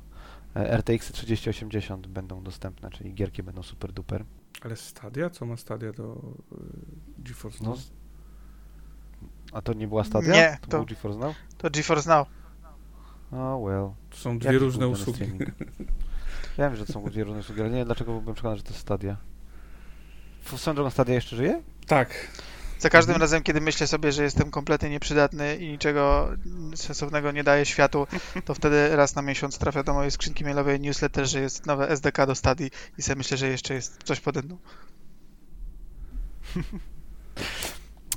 RTX 3080 będą dostępne, czyli gierki będą super duper. Ale Stadia? Co ma Stadia do y, GeForce No, Now? A to nie była Stadia? Nie, to, to- był GeForce Now? To GeForce Now. Oh well. To są dwie Jaki różne usługi. Ja wiem, że to są dwie różne usługi, ale nie wiem dlaczego byłem przekonany, że to jest Stadia. W swoją drogą Stadia jeszcze żyje? Tak, Za każdym Mhm. razem, kiedy myślę sobie, że jestem kompletnie nieprzydatny i niczego sensownego nie daję światu, to wtedy raz na miesiąc trafia do mojej skrzynki mailowej newsletter, że jest nowe SDK do Stadii i sobie myślę, że jeszcze jest coś pode mną.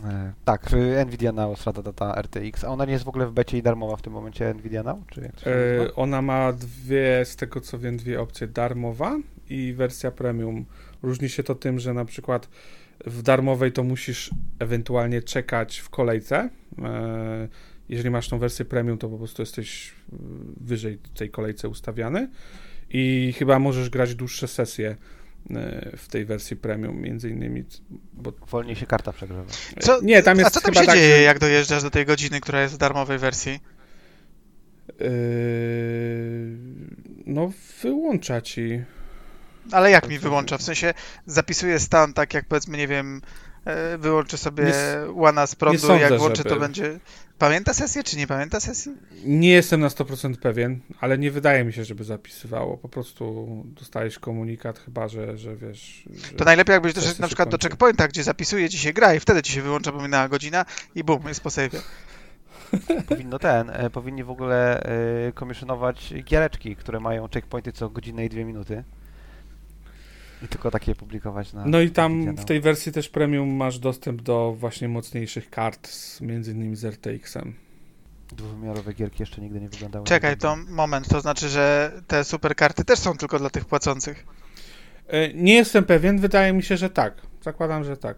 E, tak, Nvidia Now, strata data RTX. A ona nie jest w ogóle w becie i darmowa w tym momencie Nvidia Now? Czy jak to się nazywa? ona ma dwie, z tego co wiem, dwie opcje, darmowa i wersja premium. Różni się to tym, że na przykład w darmowej to musisz ewentualnie czekać w kolejce. E, jeżeli masz tą wersję premium, to po prostu jesteś y, wyżej w tej kolejce ustawiany i chyba możesz grać dłuższe sesje e, w tej wersji premium, między innymi, bo Wolniej się karta przegrzewa. Co, nie, tam jest a co tam chyba się tak, dzieje, że- jak dojeżdżasz do tej godziny, która jest w darmowej wersji? Yy, no, wyłącza ci. Ale jak mi wyłącza? W sensie zapisuję stan tak, jak powiedzmy, nie wiem, e, wyłączę sobie Nie łana z prądu, sądzę, jak włączę, żeby- to będzie... Pamięta sesję, czy nie pamięta sesji? Nie jestem na 100% pewien, ale nie wydaje mi się, żeby zapisywało. Po prostu dostajesz komunikat, chyba że, że wiesz. Że... To najlepiej jakbyś doszedł na przykład do checkpointa, gdzie zapisuje ci się gra i wtedy ci się wyłącza, bo minęła godzina i bum, jest po save'ie. Powinno ten, e, powinni w ogóle e, komisjonować giereczki, które mają checkpointy co godzinę i dwie minuty. I tylko takie publikować na... No i tam w tej wersji też premium masz dostęp do właśnie mocniejszych kart, z, między innymi z RTX-em. Dwuwymiarowe gierki jeszcze nigdy nie wyglądały. Czekaj, to moment, to znaczy, że te super karty też są tylko dla tych płacących. E, Nie jestem pewien, wydaje mi się, że tak. Zakładam, że tak.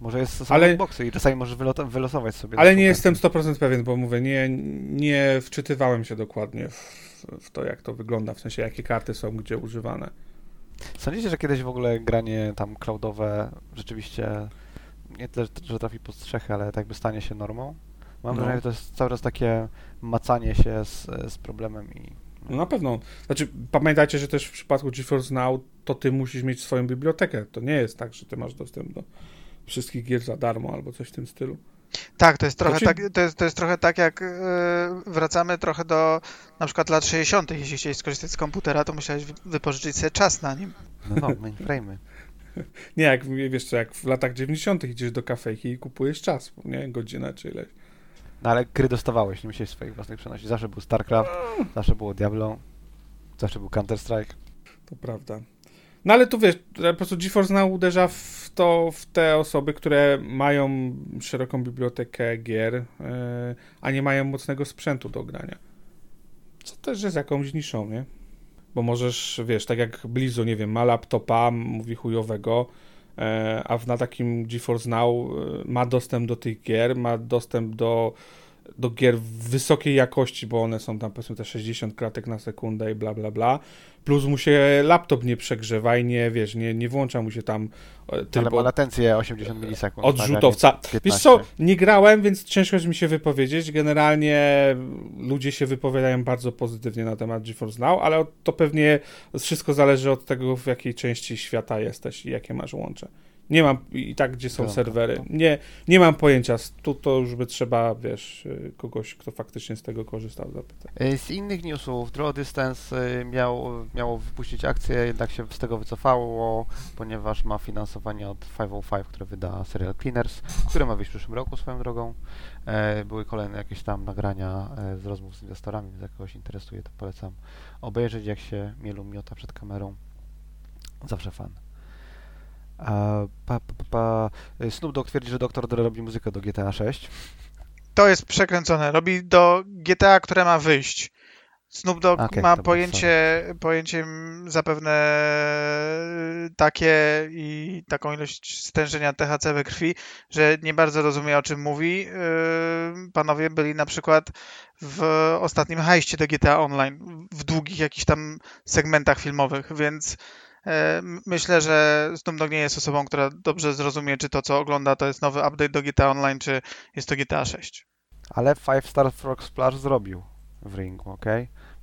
Może jest są Ale- boxy i czasami możesz wylosować sobie. Ale nie jestem 100% pewien, bo mówię, nie, nie wczytywałem się dokładnie w, w to, jak to wygląda, w sensie jakie karty są gdzie używane. Sądzicie, że kiedyś w ogóle granie tam cloudowe rzeczywiście nie tyle, że trafi pod strzechy, ale tak by stanie się normą? Mam No. wrażenie, że to jest cały czas takie macanie się z, z problemem i No na pewno. Znaczy, pamiętajcie, że też w przypadku GeForce Now to ty musisz mieć swoją bibliotekę. To nie jest tak, że ty masz dostęp do wszystkich gier za darmo albo coś w tym stylu. Tak, to jest trochę, Znaczy- tak, to jest, to jest trochę tak, jak e, wracamy trochę do na przykład lat 60. Jeśli chciałeś skorzystać z komputera, to musiałeś wy- wypożyczyć sobie czas na nim. no, no mainframe'y. Nie, jak wiesz co, jak w latach 90. idziesz do kafejki i kupujesz czas, nie? Godzinę czy ileś. No ale gry dostawałeś, nie musiałeś swoich własnych przenosić. Zawsze był StarCraft, zawsze było Diablo, zawsze był Counter-Strike. To prawda. No ale tu wiesz, po prostu GeForce Now uderza w to, w te osoby, które mają szeroką bibliotekę gier, yy, a nie mają mocnego sprzętu do grania. Co też jest jakąś niszą, nie? Bo możesz, wiesz, tak jak Blizu, nie wiem, ma laptopa, mówi chujowego, e, a na takim GeForce Now e, ma dostęp do tych gier, ma dostęp do, do gier wysokiej jakości, bo one są tam powiedzmy te 60 klatek na sekundę i bla bla bla. Plus mu się laptop nie przegrzewa i nie, wiesz, nie, nie włącza mu się tam e, Ale ma latencję 80 milisekund. odrzutowca. tak, Wiesz 15. co, nie grałem, więc ciężko jest mi się wypowiedzieć. Generalnie ludzie się wypowiadają bardzo pozytywnie na temat GeForce Now, ale to pewnie wszystko zależy od tego, w jakiej części świata jesteś i jakie masz łącze. Nie mam i tak, gdzie są serwery. Nie, nie mam pojęcia. Tu to już by trzeba, wiesz, y, kogoś, kto faktycznie z tego korzystał, zapytać. Y, Z innych newsów, Draw Distance y, miał, miało wypuścić akcję, jednak się z tego wycofało, ponieważ ma finansowanie od 505, które wyda Serial Cleaners, które ma wyjść w przyszłym roku swoją drogą. E, Były kolejne jakieś tam nagrania e, z rozmów z inwestorami, więc jak kogoś interesuje, to polecam obejrzeć, jak się Mielu miota przed kamerą. Zawsze fan. A, pa, pa, pa. Y, Snoop Dogg twierdzi, że Dr. Dre robi muzykę do GTA 6. To jest przekręcone. Robi do GTA, które ma wyjść. Snoop Dogg Okej, ma pojęcie, pojęcie zapewne takie i taką ilość stężenia THC we krwi, że nie bardzo rozumie o czym mówi. Yy, Panowie byli na przykład w ostatnim hajście do GTA Online, w długich jakichś tam segmentach filmowych, więc myślę, że Snoop Dogg nie jest osobą, która dobrze zrozumie, czy to, co ogląda, to jest nowy update do GTA Online, czy jest to GTA 6. Ale Five Star Frog Splash zrobił w ringu, ok?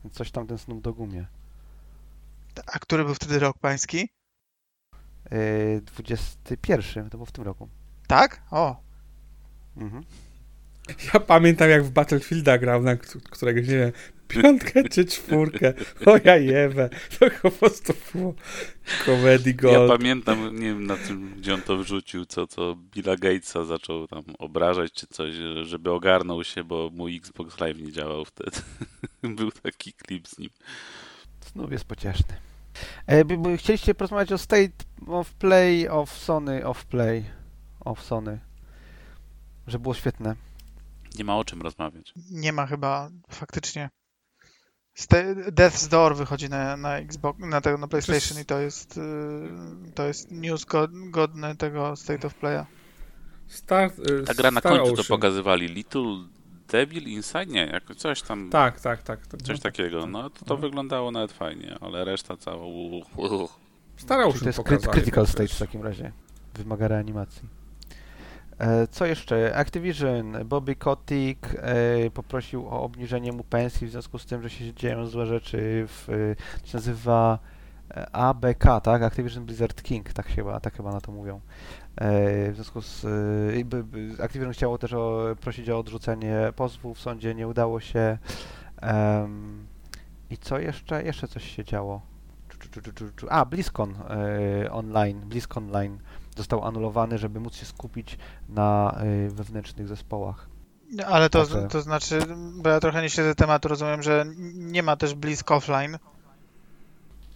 Więc coś tam ten Snoop Dogg umie. A który był wtedy rok pański? Yy, 21, to było w tym roku. Tak? O, Mhm. Ja pamiętam, jak w Battlefielda grał, na któregoś, nie wiem, piątkę czy czwórkę. O ja jebę. To po prostu było comedy Ja gold. pamiętam, nie wiem na tym, gdzie on to wrzucił, co, co Billa Gatesa zaczął tam obrażać czy coś, żeby ogarnął się, bo mój Xbox Live nie działał wtedy. Był taki klip z nim. Snoop jest pocieszny. E, by, by, chcieliście porozmawiać o State of Play of Sony of Play of Sony. Że było świetne. Nie ma o czym rozmawiać. nie ma chyba faktycznie. Death's Door wychodzi na, na Xbox, na tego na PlayStation i to jest y, to jest news go, godny tego State of Playa. Star, y, Ta gra na Star końcu to Ocean. pokazywali Little Devil Inside? Nie, jako coś tam, Tak, tak, tak. To, coś takiego. No to, to wyglądało nawet fajnie, ale reszta cała... uh, uh. Star Czyli Ocean to jest pokazali, Critical tak Stage w takim razie. Wymaga reanimacji. E, co jeszcze? Activision. Bobby Kotick e, poprosił o obniżenie mu pensji w związku z tym, że się dzieją złe rzeczy w... E, to się nazywa ABK, tak? Activision Blizzard King, tak chyba, tak chyba na to mówią. W związku z... Activision chciało też o, prosić o odrzucenie pozwu w sądzie, nie udało się. I co jeszcze? Jeszcze coś się działo. Czu, czu, czu. A, BlizzCon e, online, BlizzCon Online został anulowany, żeby móc się skupić na e, wewnętrznych zespołach. Ale to, Także- to znaczy, bo ja trochę nie śledzę tematu, rozumiem, że nie ma też Blisk offline.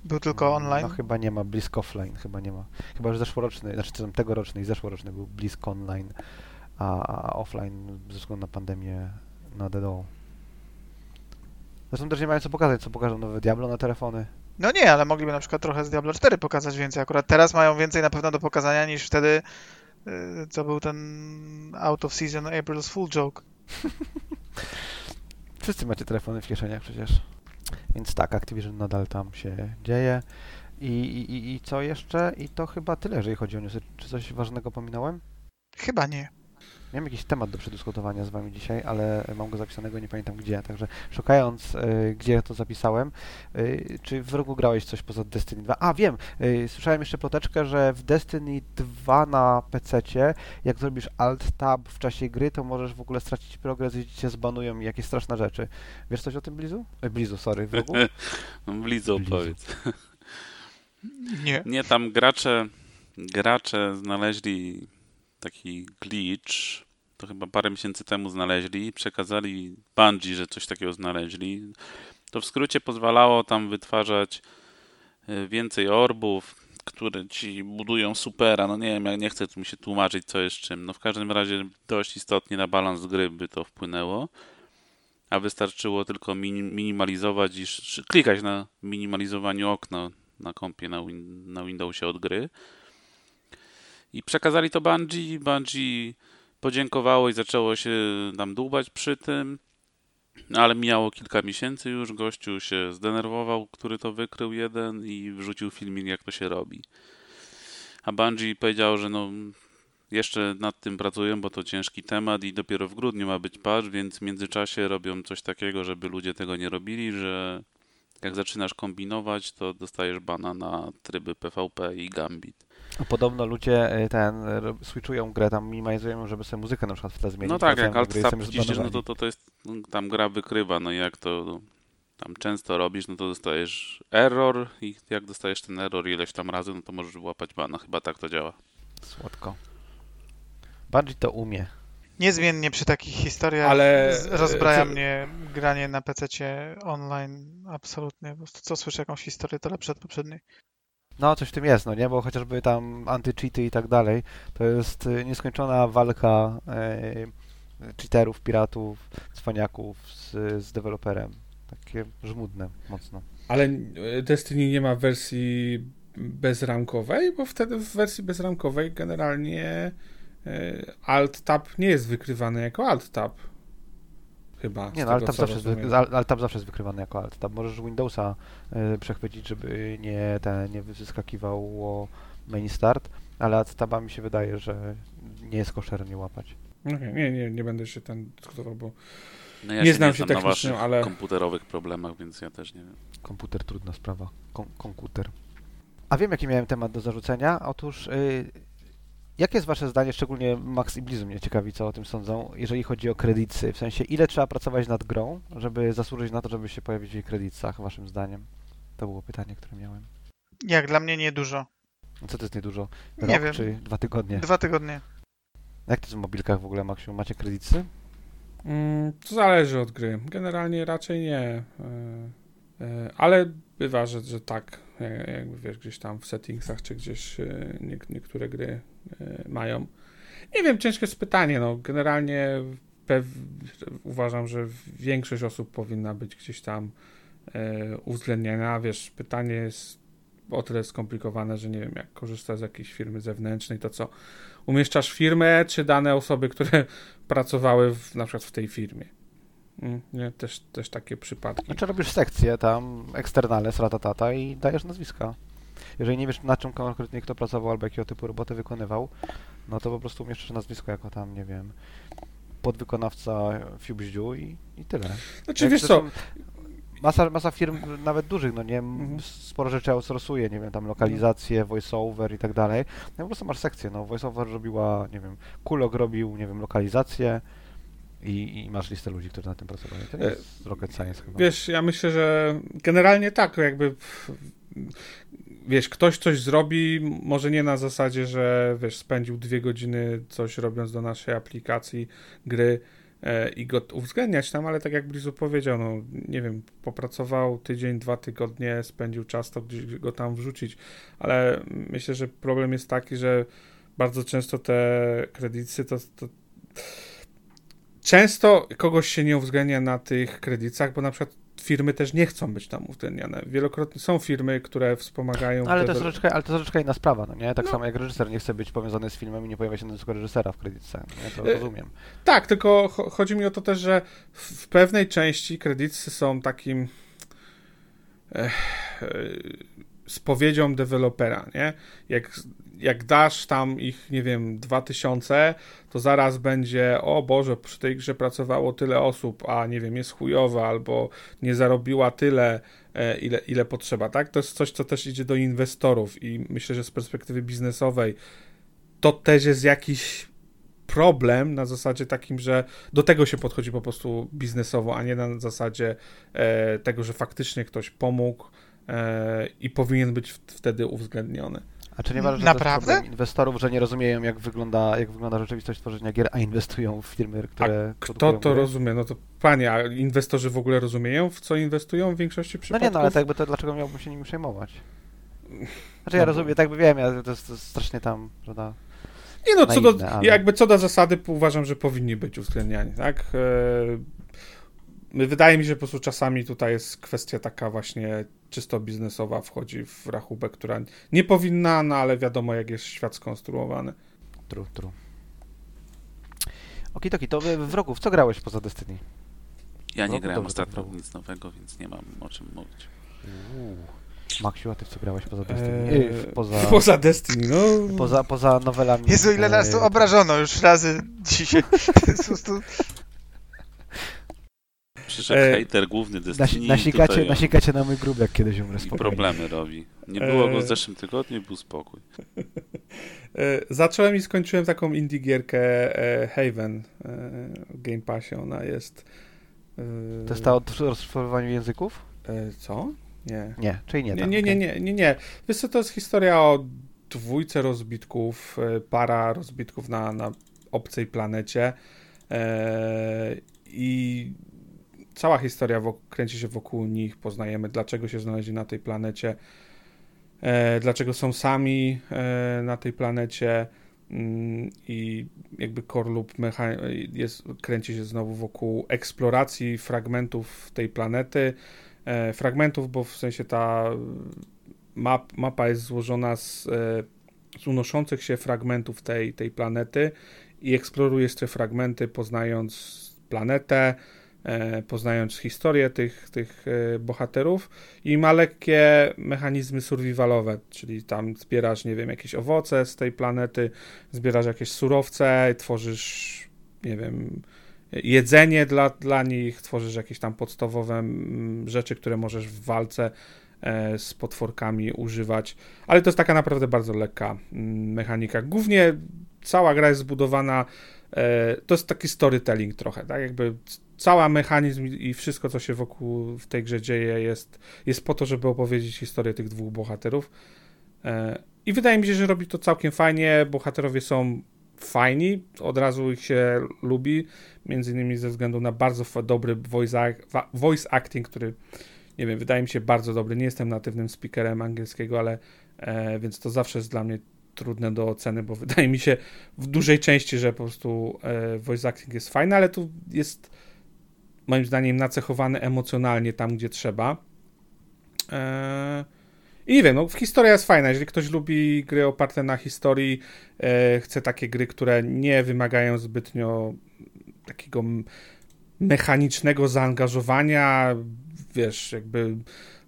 Był tylko online. No chyba nie ma Blisk Offline, chyba nie ma. Chyba, że zeszłoroczny, znaczy tegoroczny i zeszłoroczny był Blisk Online, a, a offline ze względu na pandemię na DDO. Zresztą też nie mają co pokazać, co pokażą nowe Diablo na telefony. No nie, ale mogliby na przykład trochę z Diablo 4 pokazać więcej. Akurat teraz mają więcej na pewno do pokazania niż wtedy y, co był ten out of season April's Fool joke. Wszyscy macie telefony w kieszeniach przecież. Więc tak, Activision nadal tam się dzieje. I, i, I co jeszcze? I to chyba tyle, jeżeli chodzi o newsy. Czy coś ważnego pominąłem? Chyba nie. Miałem jakiś temat do przedyskutowania z wami dzisiaj, ale mam go zapisanego, nie pamiętam gdzie. Także szukając, y, gdzie to zapisałem, y, czy w rogu grałeś coś poza Destiny 2? A, wiem! Y, słyszałem jeszcze ploteczkę, że w Destiny 2 na PC, jak zrobisz Alt-Tab w czasie gry, to możesz w ogóle stracić progres i cię zbanują i jakieś straszne rzeczy. Wiesz coś o tym, Blizu? E, Blizu, sorry, w rogu? No, Blizu Blizu. powiedz. Nie. Nie, tam gracze, gracze znaleźli taki glitch, to chyba parę miesięcy temu znaleźli, przekazali Bungie, że coś takiego znaleźli. To w skrócie pozwalało tam wytwarzać y, więcej orbów, które ci budują supera. No nie wiem, ja nie chcę tu mi się tłumaczyć, co jest czym. No w każdym razie dość istotnie na balans gry by to wpłynęło. A wystarczyło tylko minim- minimalizować i klikać na minimalizowaniu okna na kompie na, win- na Windowsie od gry. I przekazali to Bungie. Bungie podziękowało i zaczęło się nam dłubać przy tym. Ale mijało kilka miesięcy już, gościu się zdenerwował, który to wykrył jeden i wrzucił filmik, jak to się robi. A Bungie powiedział, że no jeszcze nad tym pracują, bo to ciężki temat i dopiero w grudniu ma być patch, więc w międzyczasie robią coś takiego, żeby ludzie tego nie robili, że jak zaczynasz kombinować, to dostajesz bana na tryby PvP i Gambit. A Podobno ludzie y, ten ro- switchują grę, tam minimalizują, żeby sobie muzykę na przykład w tle zmienić. No tak, jak alt tab wciśniesz, no to, to, to jest, no, tam gra wykrywa, no i jak to no, tam często robisz, no to dostajesz error i jak dostajesz ten error ileś tam razy, no to możesz wyłapać bana, chyba tak to działa. Słodko. Bungie to umie. Niezmiennie przy takich historiach Ale, rozbraja e, co- mnie granie na PC online absolutnie. Po prostu co słyszę jakąś historię, to lepsze od poprzedniej. No, coś w tym jest, no nie? Bo chociażby tam anty-cheaty i tak dalej, to jest y, nieskończona walka e, cheaterów, piratów, cwaniaków z, z deweloperem. Takie żmudne mocno. Ale e, Destiny nie ma wersji bezramkowej, bo wtedy w wersji bezramkowej generalnie Alt-Tab nie jest wykrywany jako Alt-Tab. Chyba. Nie no, ale co zawsze, jest, rozumiem. ale tab zawsze jest wykrywany jako alt. Tab możesz Windowsa y, przechwycić, żeby nie, ten, nie wyskakiwało main start, ale alt taba mi się wydaje, że nie jest koszer nie łapać. Okej, Nie, nie, nie będę się tam dyskutował, bo No ja Nie znam się na technicznie, waszych ale- komputerowych problemach, więc ja też nie wiem. Komputer trudna sprawa. Kom komputer. A wiem, jaki miałem temat do zarzucenia. Otóż, y, jakie jest Wasze zdanie, szczególnie Max i Blizu mnie ciekawi, co o tym sądzą, jeżeli chodzi o kredyty? W sensie, ile trzeba pracować nad grą, żeby zasłużyć na to, żeby się pojawić w jej kredytach, Waszym zdaniem? To było pytanie, które miałem. Jak dla mnie niedużo. No Co to jest niedużo? Nie Rok wiem. czy dwa tygodnie? Dwa tygodnie. Jak to jest w mobilkach w ogóle, Maksiu? Macie kredyty? Mm, To zależy od gry. Generalnie raczej nie. e, e, Ale bywa, że, że tak. e, Jakby wiesz, gdzieś tam w settingsach, czy gdzieś nie, niektóre gry mają. Nie wiem, ciężkie jest pytanie. No, generalnie uważam, że większość osób powinna być gdzieś tam e, uwzględniana. Wiesz, pytanie jest o tyle skomplikowane, że nie wiem, jak korzystasz z jakiejś firmy zewnętrznej, to co? Umieszczasz firmę, czy dane osoby, które pracowały w, na przykład w tej firmie. Mm, Nie, też, też takie przypadki. Znaczy robisz sekcję tam, eksternale, ratatata i dajesz nazwiska. Jeżeli nie wiesz na czym konkretnie kto pracował albo jakiego typu roboty wykonywał, no to po prostu umieszczasz nazwisko jako tam, nie wiem, podwykonawca Fubździu i, i tyle. Znaczy, Jak wiesz co, Masa, masa firm, nawet dużych, no nie, Mhm. sporo rzeczy outsourcuje, nie wiem, tam lokalizację, voiceover i tak dalej. No po prostu masz sekcję, no voiceover robiła, nie wiem, Kulok robił, nie wiem, lokalizację i, i masz listę ludzi, którzy na tym pracowali. To nie E, jest rocket science chyba. wiesz, ja myślę, że generalnie tak, jakby wiesz, ktoś coś zrobi, może nie na zasadzie, że wiesz, spędził dwie godziny coś robiąc do naszej aplikacji, gry e, i go uwzględniać tam, ale tak jak Blizu powiedział, no nie wiem, popracował tydzień, dwa tygodnie, spędził czas, to gdzieś go tam wrzucić, ale myślę, że problem jest taki, że bardzo często te kredyty to, to często kogoś się nie uwzględnia na tych kredytach, bo na przykład firmy też nie chcą być tam uwzględniane. Wielokrotnie są firmy, które wspomagają... Ale to, jest troszeczkę, ale to jest troszeczkę inna sprawa, no nie? Tak No. samo jak reżyser nie chce być powiązany z filmem i nie pojawia się nazwisko reżysera w kredytce, nie? To E, rozumiem. Tak, tylko cho- chodzi mi o to też, że w pewnej części kredyty są takim eh, e, spowiedzią dewelopera, nie? Jak, jak dasz tam ich, nie wiem, 2000, to zaraz będzie, o Boże, przy tej grze pracowało tyle osób, a nie wiem, jest chujowa, albo nie zarobiła tyle, e, ile, ile potrzeba, tak? To jest coś, co też idzie do inwestorów i myślę, że z perspektywy biznesowej to też jest jakiś problem na zasadzie takim, że do tego się podchodzi po prostu biznesowo, a nie na zasadzie e, tego, że faktycznie ktoś pomógł e, i powinien być wtedy uwzględniony. A czy nie uważasz, że to jest Naprawdę? inwestorów, że nie rozumieją, jak wygląda, jak wygląda rzeczywistość tworzenia gier, a inwestują w firmy, które Kto produkują to rozumie? No to panie, a inwestorzy w ogóle rozumieją, w co inwestują w większości No przypadków? nie, no ale tak jakby to dlaczego miałbym się nimi przejmować? Znaczy ja No bo- rozumiem, tak by wiem, ja, to, jest, to jest strasznie tam, prawda? Nie no, co do, ale- jakby co do zasady uważam, że powinni być uwzględniani, tak? E, wydaje mi się, że po prostu czasami tutaj jest kwestia taka właśnie czysto biznesowa, wchodzi w rachubę, która nie powinna, no ale wiadomo, jak jest świat skonstruowany. Tru, tru. Okidoki, to w, w roku, w co grałeś poza Destiny? Ja nie grałem ostatnio tak, nic nowego, więc nie mam o czym mówić. Uuu. Maksiu, a ty w co grałeś poza Destiny? Eee, Yy, poza, poza Destiny, no. poza, poza nowelami. Jezu, ile nas tu e, obrażono już razy dzisiaj. To jest po prostu... Przyszedł E, hejter główny Destiny nasikacie, tutaj, nasikacie na mój grób, jak kiedyś umrę i spokojnie. problemy robi. Nie było go E, w zeszłym tygodniu był spokój. E, Zacząłem i skończyłem taką indie gierkę e, Haven e, w Game Passie. Ona jest. e, To jest ta o rozszifrowaniu języków? e, Co? Nie. Nie, czyli nie. Nie, tam, nie, nie, nie, nie, nie. Wiesz co, to jest historia o dwójce rozbitków, e, para rozbitków na, na obcej planecie e, i cała historia kręci się wokół nich, poznajemy dlaczego się znaleźli na tej planecie, e, dlaczego są sami e, na tej planecie mm, i jakby mecha- jest, kręci się znowu wokół eksploracji fragmentów tej planety, e, fragmentów, bo w sensie ta map, mapa jest złożona z, e, z unoszących się fragmentów tej, tej planety i eksplorujesz te fragmenty, poznając planetę, poznając historię tych, tych e, bohaterów i ma lekkie mechanizmy survivalowe, czyli tam zbierasz, nie wiem, jakieś owoce z tej planety, zbierasz jakieś surowce, tworzysz, nie wiem, jedzenie dla, dla nich, tworzysz jakieś tam podstawowe mm, rzeczy, które możesz w walce e, z potworkami używać, ale to jest taka naprawdę bardzo lekka mm, mechanika. Głównie cała gra jest zbudowana, e, to jest taki storytelling trochę, tak jakby cała mechanizm i wszystko, co się wokół w tej grze dzieje jest, jest po to, żeby opowiedzieć historię tych dwóch bohaterów E, i wydaje mi się, że robi to całkiem fajnie, bohaterowie są fajni, od razu ich się lubi, między innymi ze względu na bardzo dobry voice acting, który nie wiem, wydaje mi się bardzo dobry. Nie jestem natywnym speakerem angielskiego, ale e, więc to zawsze jest dla mnie trudne do oceny, bo wydaje mi się w dużej części, że po prostu e, voice acting jest fajny, ale tu jest moim zdaniem nacechowany emocjonalnie tam, gdzie trzeba. E, I nie wiem, no historia jest fajna. Jeżeli ktoś lubi gry oparte na historii, e, chce takie gry, które nie wymagają zbytnio takiego mechanicznego zaangażowania, wiesz, jakby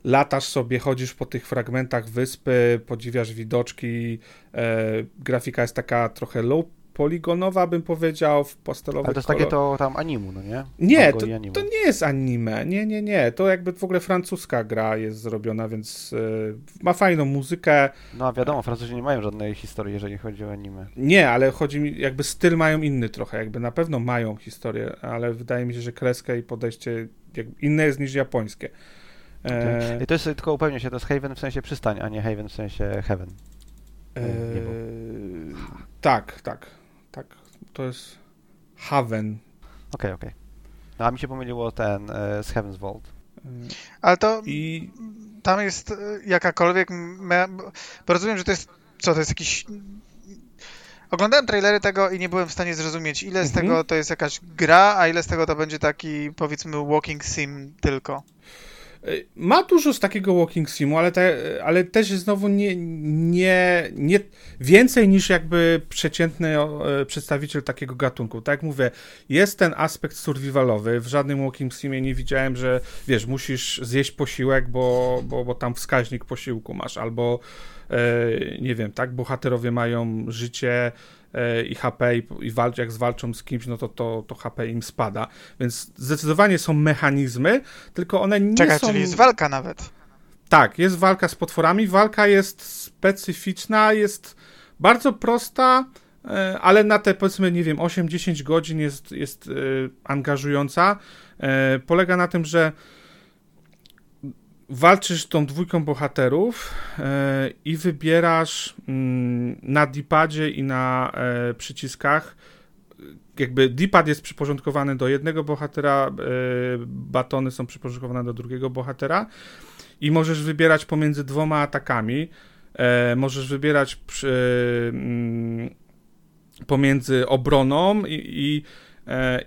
latasz sobie, chodzisz po tych fragmentach wyspy, podziwiasz widoczki, e, grafika jest taka trochę low poligonowa, bym powiedział, w pastelowych Ale to jest kolor- takie to tam animu, no nie? nie, to, to nie jest anime. Nie, nie, nie. To jakby w ogóle francuska gra jest zrobiona, więc y, ma fajną muzykę. No a wiadomo, Francuzi nie mają żadnej historii, jeżeli chodzi o anime. Nie, ale chodzi mi, jakby styl mają inny trochę. Jakby na pewno mają historię, ale wydaje mi się, że kreskę i podejście jakby inne jest niż japońskie. E, I to jest, tylko upewnię się, to jest Haven w sensie przystań, a nie Haven w sensie Heaven. e, było. tak, tak, tak. To jest Haven. Okej, okej. No a mi się pomyliło ten e, z Heaven's Vault. E, Ale to I tam jest e, jakakolwiek... Me... Bo rozumiem, że to jest... Co, to jest jakiś Oglądałem trailery tego i nie byłem w stanie zrozumieć, ile z Mhm. tego to jest jakaś gra, a ile z tego to będzie taki, powiedzmy, walking sim tylko. Ma dużo z takiego walking simu, ale, te, ale też znowu nie, nie, nie więcej niż jakby przeciętny e, przedstawiciel takiego gatunku. Tak jak mówię, jest ten aspekt survivalowy. W żadnym walking simie nie widziałem, że wiesz, musisz zjeść posiłek, bo, bo, bo tam wskaźnik posiłku masz, albo e, nie wiem, tak, bohaterowie mają życie e, i HP i, i walcz, jak zwalczą z kimś, no to, to, to HP im spada. Więc zdecydowanie są mechanizmy, tylko one nie Czekaj, są... czyli jest walka nawet. Tak, jest walka z potworami. Walka jest specyficzna, jest bardzo prosta, e, ale na te powiedzmy, nie wiem, 8-10 godzin jest, jest e, angażująca. E, Polega na tym, że walczysz tą dwójką bohaterów e, i wybierasz mm, na dipadzie i na e, przyciskach jakby D-pad jest przyporządkowany do jednego bohatera, e, batony są przyporządkowane do drugiego bohatera i możesz wybierać pomiędzy dwoma atakami. Możesz wybierać przy, mm, pomiędzy obroną i, i,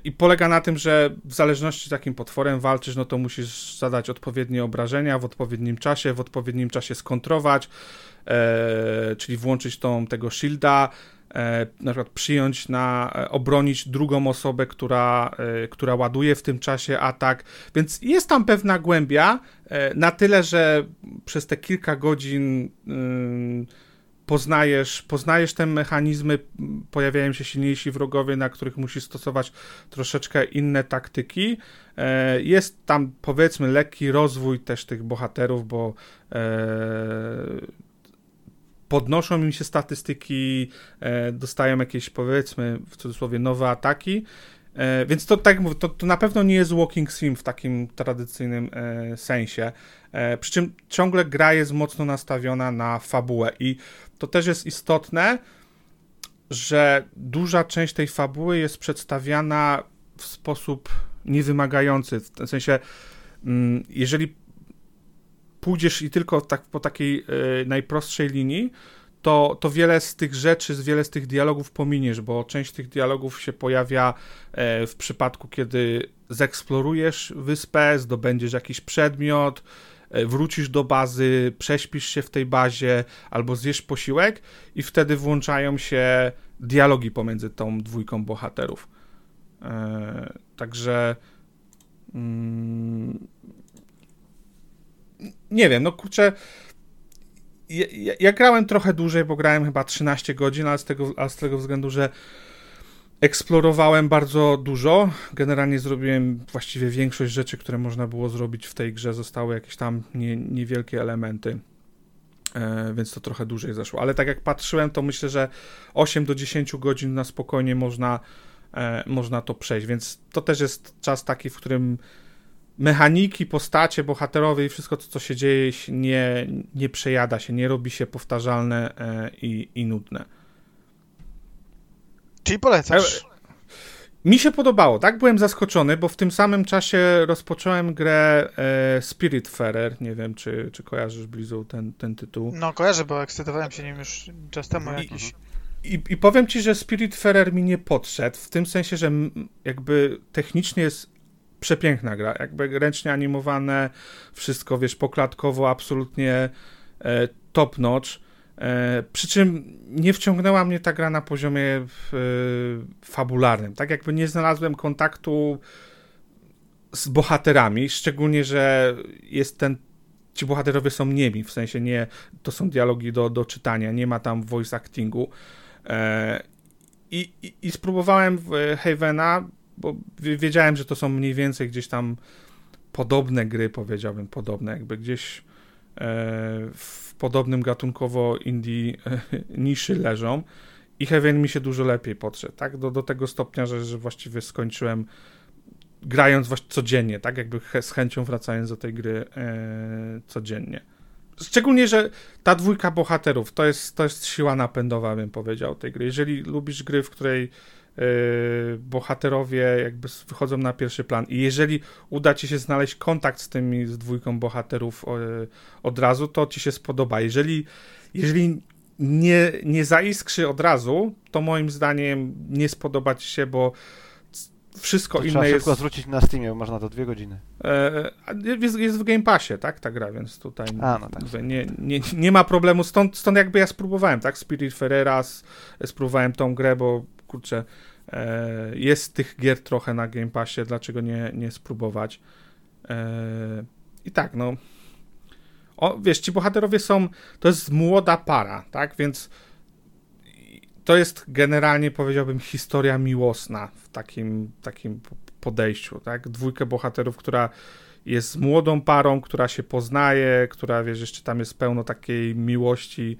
i polega na tym, że w zależności z jakim potworem walczysz, no to musisz zadać odpowiednie obrażenia w odpowiednim czasie, w odpowiednim czasie skontrować, e, czyli włączyć tą tego shielda, e, na przykład przyjąć na, e, obronić drugą osobę, która, e, która ładuje w tym czasie atak, więc jest tam pewna głębia, e, na tyle, że przez te kilka godzin poznajesz, poznajesz te mechanizmy, pojawiają się silniejsi wrogowie, na których musisz stosować troszeczkę inne taktyki. E, Jest tam powiedzmy lekki rozwój też tych bohaterów, bo e, podnoszą im się statystyki, e, dostają jakieś powiedzmy w cudzysłowie nowe ataki. E, więc to tak mówię, to, to na pewno nie jest walking sim w takim tradycyjnym e, sensie. E, przy czym ciągle gra jest mocno nastawiona na fabułę i to też jest istotne, że duża część tej fabuły jest przedstawiana w sposób niewymagający. W tym sensie, mm, jeżeli pójdziesz i tylko tak, po takiej e, najprostszej linii, to, to wiele z tych rzeczy, wiele z tych dialogów pominiesz, bo część tych dialogów się pojawia e, w przypadku, kiedy zeksplorujesz wyspę, zdobędziesz jakiś przedmiot, e, wrócisz do bazy, prześpisz się w tej bazie albo zjesz posiłek i wtedy włączają się dialogi pomiędzy tą dwójką bohaterów. E, także mm, nie wiem, no kurczę ja, ja, grałem trochę dłużej, bo grałem chyba 13 godzin, ale z tego, z tego względu, że eksplorowałem bardzo dużo. Generalnie zrobiłem właściwie większość rzeczy, które można było zrobić w tej grze. Zostały jakieś tam nie, niewielkie elementy, e, więc to trochę dłużej zeszło. Ale tak jak patrzyłem, to myślę, że 8 do 10 godzin na spokojnie można, e, można to przejść, więc to też jest czas taki, w którym mechaniki, postacie, bohaterowie i wszystko, co, co się dzieje, nie, nie przejada się, nie robi się powtarzalne e, i, i nudne. Czyli polecasz. Mi się podobało, tak? Byłem zaskoczony, bo w tym samym czasie rozpocząłem grę e, Spiritfarer. Nie wiem, czy, czy kojarzysz Blizu ten, ten tytuł. No kojarzę, bo ekscytowałem się nim już czas temu I- jakiś. I, I powiem ci, że Spiritfarer mi nie podszedł, w tym sensie, że jakby technicznie jest przepiękna gra, jakby ręcznie animowane, wszystko, wiesz, poklatkowo, absolutnie e, top notch. E, przy czym nie wciągnęła mnie ta gra na poziomie e, fabularnym. Tak jakby nie znalazłem kontaktu z bohaterami, szczególnie, że jest ten ci bohaterowie są niemi, w sensie nie, to są dialogi do, do czytania, nie ma tam voice actingu. E, i, i, spróbowałem Havena, bo wi- wiedziałem, że to są mniej więcej gdzieś tam podobne gry, powiedziałbym, podobne, jakby gdzieś e, w podobnym gatunkowo indie e, niszy leżą i Heaven mi się dużo lepiej podszedł, tak, do, do tego stopnia, że, że właściwie skończyłem grając właśnie codziennie, tak, jakby z chęcią wracając do tej gry e, codziennie. Szczególnie, że ta dwójka bohaterów to jest, to jest siła napędowa, bym powiedział, tej gry. Jeżeli lubisz gry, w której bohaterowie jakby wychodzą na pierwszy plan i jeżeli uda ci się znaleźć kontakt z tymi, z dwójką bohaterów yy, od razu, to ci się spodoba. Jeżeli, jeżeli nie, nie zaiskrzy od razu, to moim zdaniem nie spodoba ci się, bo wszystko To inne trzeba jest... szybko zwrócić na Steamie, bo można to dwie godziny. E, a jest, jest w Game Passie, tak, ta gra, więc tutaj A, no tak. nie, nie, nie ma problemu, stąd, stąd jakby ja spróbowałem, tak, Spirit Ferreras, spróbowałem tą grę, bo kurczę, e, jest tych gier trochę na Game Passie, dlaczego nie, nie spróbować. E, I tak, no, o, wiesz, ci bohaterowie są, to jest młoda para, tak, więc to jest generalnie, powiedziałbym, historia miłosna w takim, takim podejściu, tak? Dwójkę bohaterów, która jest młodą parą, która się poznaje, która, wiesz, jeszcze tam jest pełno takiej miłości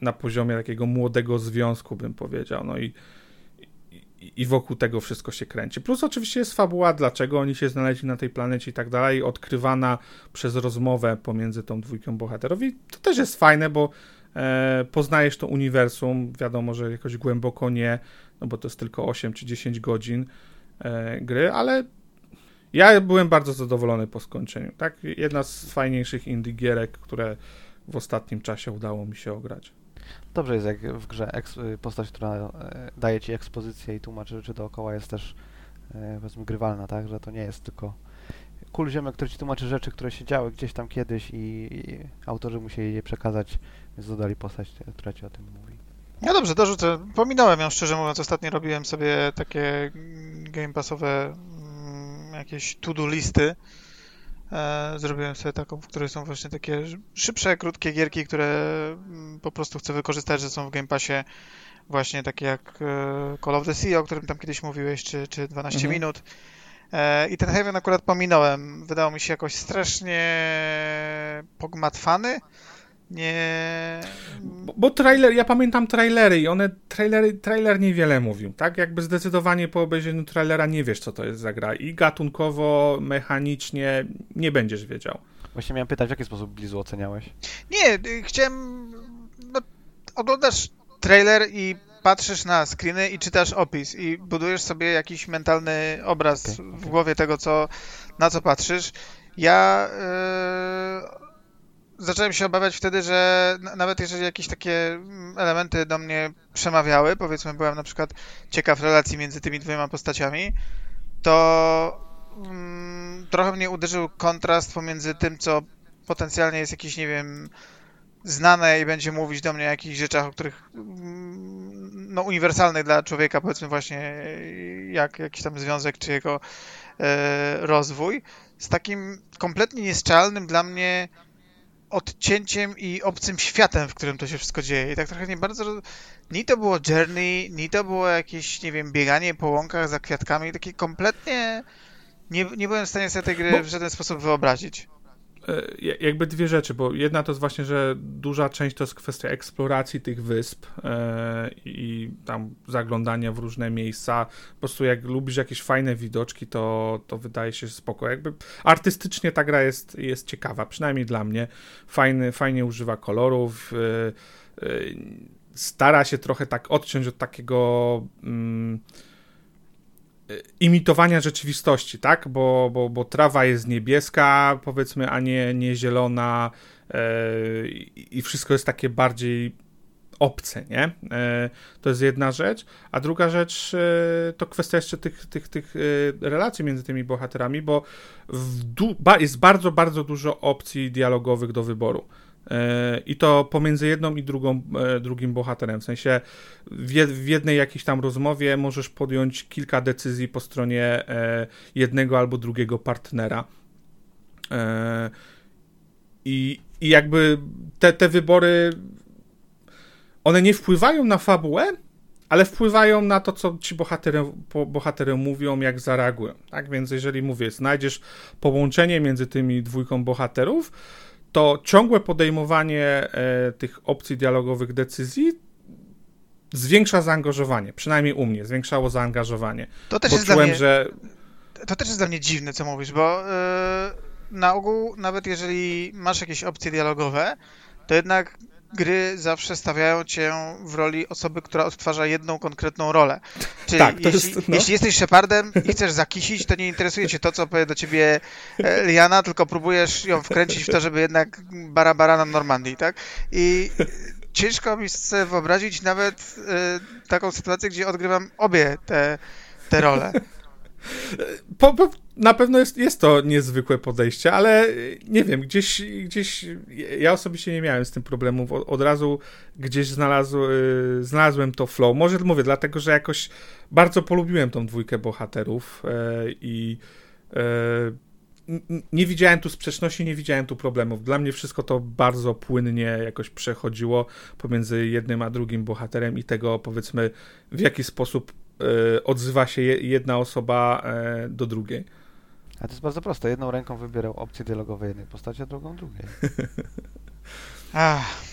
na poziomie takiego młodego związku, bym powiedział, no i, i, i wokół tego wszystko się kręci. Plus oczywiście jest fabuła, dlaczego oni się znaleźli na tej planecie i tak dalej, odkrywana przez rozmowę pomiędzy tą dwójką bohaterów i to też jest fajne, bo e, poznajesz to uniwersum, wiadomo, że jakoś głęboko nie, no bo to jest tylko 8 czy 10 godzin e, gry, ale ja byłem bardzo zadowolony po skończeniu, tak? Jedna z fajniejszych indie gierek, które w ostatnim czasie udało mi się ograć. Dobrze jest, jak w grze eks- postać, która e, daje ci ekspozycję i tłumaczy rzeczy dookoła jest też e, powiedzmy grywalna, tak? Że to nie jest tylko kul ziomek, który ci tłumaczy rzeczy, które się działy gdzieś tam kiedyś i, i autorzy musieli je przekazać, więc dodali postać, która ci o tym mówi. No dobrze, dorzucę. Pominąłem ją, szczerze mówiąc. Ostatnio robiłem sobie takie game passowe mm, jakieś to-do listy. E, zrobiłem sobie taką, w której są właśnie takie szybsze, krótkie gierki, które mm, po prostu chcę wykorzystać, że są w Game Passie właśnie takie jak e, Call of the Sea, o którym tam kiedyś mówiłeś, czy, czy 12 Mhm. minut. E, I ten Haven akurat pominąłem. Wydawał mi się jakoś strasznie pogmatwany. Nie... Bo, bo trailer, ja pamiętam trailery i one, trailery, trailer niewiele mówił, tak? Jakby zdecydowanie po obejrzeniu trailera nie wiesz, co to jest za gra i gatunkowo, mechanicznie nie będziesz wiedział. Właśnie miałem pytać, w jaki sposób Blizu oceniałeś? Nie, y, chciałem. No, oglądasz trailer i patrzysz na screeny i czytasz opis i budujesz sobie jakiś mentalny obraz Okej, w głowie tego, co, na co patrzysz. Ja y, zacząłem się obawiać wtedy, że nawet jeżeli jakieś takie mm, elementy do mnie przemawiały, powiedzmy, byłem na przykład ciekaw relacji między tymi dwiema postaciami, to mm, trochę mnie uderzył kontrast pomiędzy tym, co potencjalnie jest jakiś, nie wiem, znane i będzie mówić do mnie o jakichś rzeczach, o których mm, no uniwersalnych dla człowieka, powiedzmy właśnie jak jakiś tam związek czy jego e, rozwój, z takim kompletnie nieszczelnym dla mnie odcięciem i obcym światem, w którym to się wszystko dzieje. I tak trochę nie bardzo... Ni to było journey, ni to było jakieś, nie wiem, bieganie po łąkach za kwiatkami, takie kompletnie... Nie, nie byłem w stanie sobie tej gry Bo- w żaden sposób wyobrazić. E, ja- jakby dwie rzeczy, bo jedna to jest właśnie, że duża część to jest kwestia eksploracji tych wysp e, i tam zaglądania w różne miejsca. Po prostu jak lubisz jakieś fajne widoczki, to, to wydaje się spoko. Jakby artystycznie ta gra jest, jest ciekawa, przynajmniej dla mnie. Fajny, fajnie używa kolorów. E, stara się trochę tak odciąć od takiego. Mm, imitowania rzeczywistości, tak? Bo, bo, bo trawa jest niebieska, powiedzmy, a nie, nie zielona e, i wszystko jest takie bardziej obce, nie? E, to jest jedna rzecz. A druga rzecz e, to kwestia jeszcze tych, tych, tych relacji między tymi bohaterami, bo ba- jest bardzo, bardzo dużo opcji dialogowych do wyboru. E, I to pomiędzy jedną i drugą, e, drugim bohaterem. W sensie w, jed, w jednej jakiejś tam rozmowie możesz podjąć kilka decyzji po stronie e, jednego albo drugiego partnera. I, I jakby te, te wybory one nie wpływają na fabułę, ale wpływają na to, co ci bohatery, bohatery mówią, jak zareagują. Tak więc, jeżeli mówię, znajdziesz połączenie między tymi dwójką bohaterów, to ciągłe podejmowanie e, tych opcji dialogowych decyzji zwiększa zaangażowanie. Przynajmniej u mnie zwiększało zaangażowanie. To też Bo jest dla czułem, mnie... że To też jest dla mnie dziwne, co mówisz, bo yy, na ogół, nawet jeżeli masz jakieś opcje dialogowe, to jednak gry zawsze stawiają cię w roli osoby, która odtwarza jedną konkretną rolę. Czyli Tak, to jeśli, jest- no. jeśli jesteś Shepardem i chcesz zakisić, to nie interesuje cię to, co powie do ciebie e, Liana, tylko próbujesz ją wkręcić w to, żeby jednak bara bara na Normandii, tak? I ciężko mi sobie wyobrazić nawet y, taką sytuację, gdzie odgrywam obie te, te role. Po, po, na pewno jest, jest to niezwykłe podejście, ale nie wiem, gdzieś, gdzieś ja osobiście nie miałem z tym problemów. Od, od razu gdzieś znalazł, y, znalazłem to flow. Może mówię, dlatego, że jakoś bardzo polubiłem tą dwójkę bohaterów y, i y, nie widziałem tu sprzeczności, nie widziałem tu problemów. Dla mnie wszystko to bardzo płynnie jakoś przechodziło pomiędzy jednym a drugim bohaterem i tego, powiedzmy, w jaki sposób E, odzywa się jedna osoba e, do drugiej. A to jest bardzo proste. Jedną ręką wybierał opcje dialogowe jednej postaci, a drugą drugiej. Ach.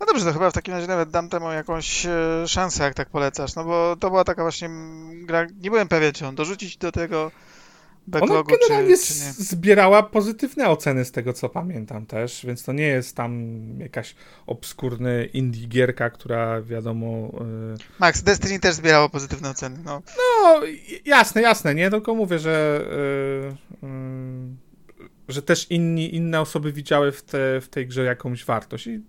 No dobrze, to chyba w takim razie nawet dam temu jakąś e, szansę, jak tak polecasz, no bo to była taka właśnie gra, nie byłem pewien, czy on dorzucić do tego backlogu, Ona generalnie czy, czy zbierała pozytywne oceny z tego, co pamiętam też, więc to nie jest tam jakaś obskurny indie gierka, która wiadomo... Yy... Max, Destiny też zbierało pozytywne oceny, no. No, jasne, jasne, nie? Tylko mówię, że... Yy, yy, że też inni, inne osoby widziały w, te, w tej grze jakąś wartość i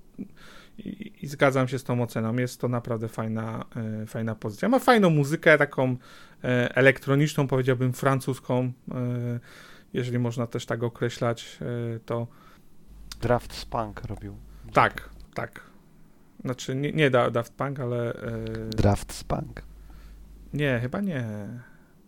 i, i, zgadzam się z tą oceną. Jest to naprawdę fajna, e, fajna pozycja. Ma fajną muzykę, taką e, elektroniczną, powiedziałbym francuską, e, jeżeli można też tak określać, e, to... Draft Spunk robił. Tak, tak. Znaczy, nie, nie Daft Punk, ale... Draft Spunk. Nie, chyba nie.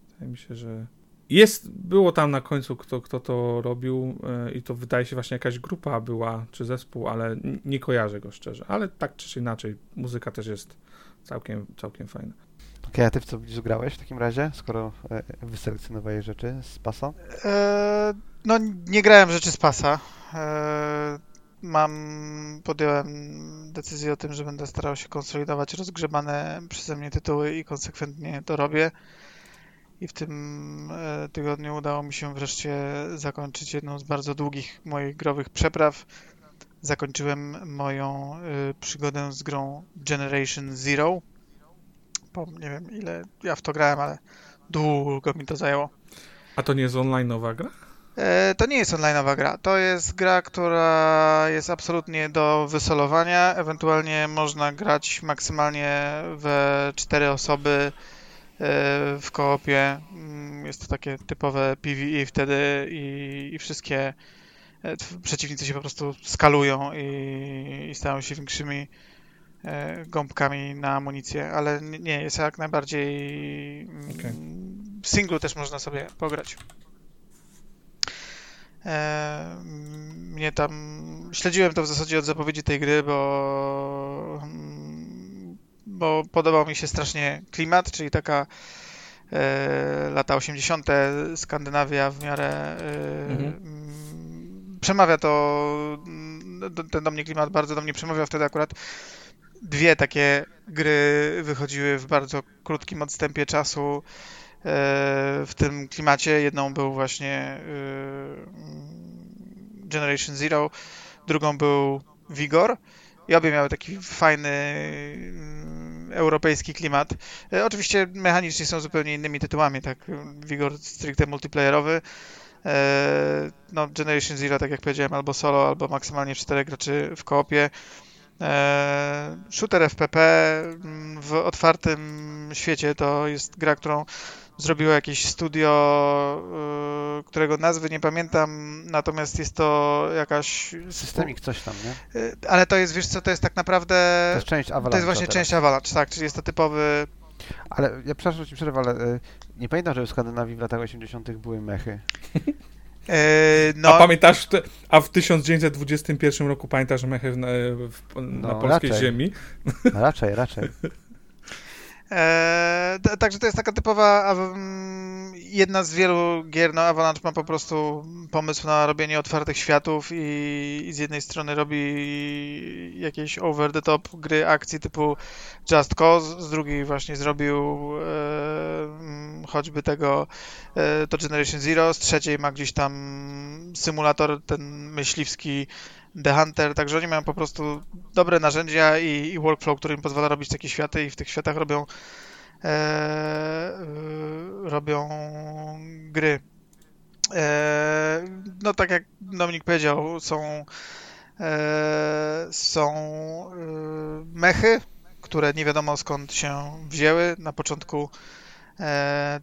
Wydaje mi się, że... Jest, było tam na końcu, kto, kto to robił yy, i to wydaje się właśnie jakaś grupa była, czy zespół, ale nie kojarzę go szczerze. Ale tak czy inaczej, muzyka też jest całkiem, całkiem fajna. Okej, okay, a ty w co grałeś w takim razie, skoro e, wyselekcjonowałeś rzeczy z pasa? E, no, nie grałem rzeczy z pasa. E, mam, podjąłem decyzję o tym, że będę starał się konsolidować rozgrzebane przeze mnie tytuły i konsekwentnie to robię. I w tym e, tygodniu udało mi się wreszcie zakończyć jedną z bardzo długich moich growych przepraw. Zakończyłem moją e, przygodę z grą Generation Zero. Po nie wiem ile ja w to grałem, ale długo mi to zajęło. A to nie jest online nowa gra? E, to nie jest onlineowa gra. To jest gra, która jest absolutnie do wysolowania. Ewentualnie można grać maksymalnie we cztery osoby w koopie. Mm, jest to takie typowe PvE wtedy i, i wszystkie e, przeciwnicy się po prostu skalują i, i stają się większymi e, gąbkami na amunicję, ale nie, jest jak najbardziej mm, okay. w singlu też można sobie pograć. mnie tam śledziłem to w zasadzie od zapowiedzi tej gry, bo bo podobał mi się strasznie klimat, czyli taka e, lata 80. Skandynawia w miarę e, mhm. przemawia to ten do mnie klimat bardzo do mnie przemawia wtedy akurat dwie takie gry wychodziły w bardzo krótkim odstępie czasu e, w tym klimacie. Jedną był właśnie e, Generation Zero, drugą był Vigor i obie miały taki fajny europejski klimat. E, oczywiście mechanicznie są zupełnie innymi tytułami, tak, Vigor stricte multiplayerowy, e, no Generation Zero, tak jak powiedziałem, albo solo, albo maksymalnie 4 graczy w koopie. E, shooter FPP mm, w otwartym świecie to jest gra, którą zrobiło jakieś studio, y, którego nazwy nie pamiętam, natomiast jest to jakaś... Systemik coś tam, nie? Y, ale to jest, wiesz co, to jest tak naprawdę... To jest część Avalanche. To jest właśnie część Avalanche, tak, czyli jest to typowy... Ale ja przepraszam, ci przerwę, ale y, nie pamiętam, że w Skandynawii w latach 80. były mechy. no. A pamiętasz, a w 1921 roku pamiętasz mechy na no, polskiej raczej. ziemi? No, raczej, raczej. Eee, także to jest taka typowa jedna z wielu gier. No, Avalanche ma po prostu pomysł na robienie otwartych światów i, i z jednej strony robi jakieś over the top gry akcji typu Just Cause, z drugiej właśnie zrobił e, choćby tego e, to Generation Zero, z trzeciej ma gdzieś tam symulator ten myśliwski The Hunter, także oni mają po prostu dobre narzędzia i, i workflow, który im pozwala robić takie światy i w tych światach robią e, e, robią gry. E, no tak jak Dominik powiedział, są E, są e, mechy, które nie wiadomo skąd się wzięły. Na początku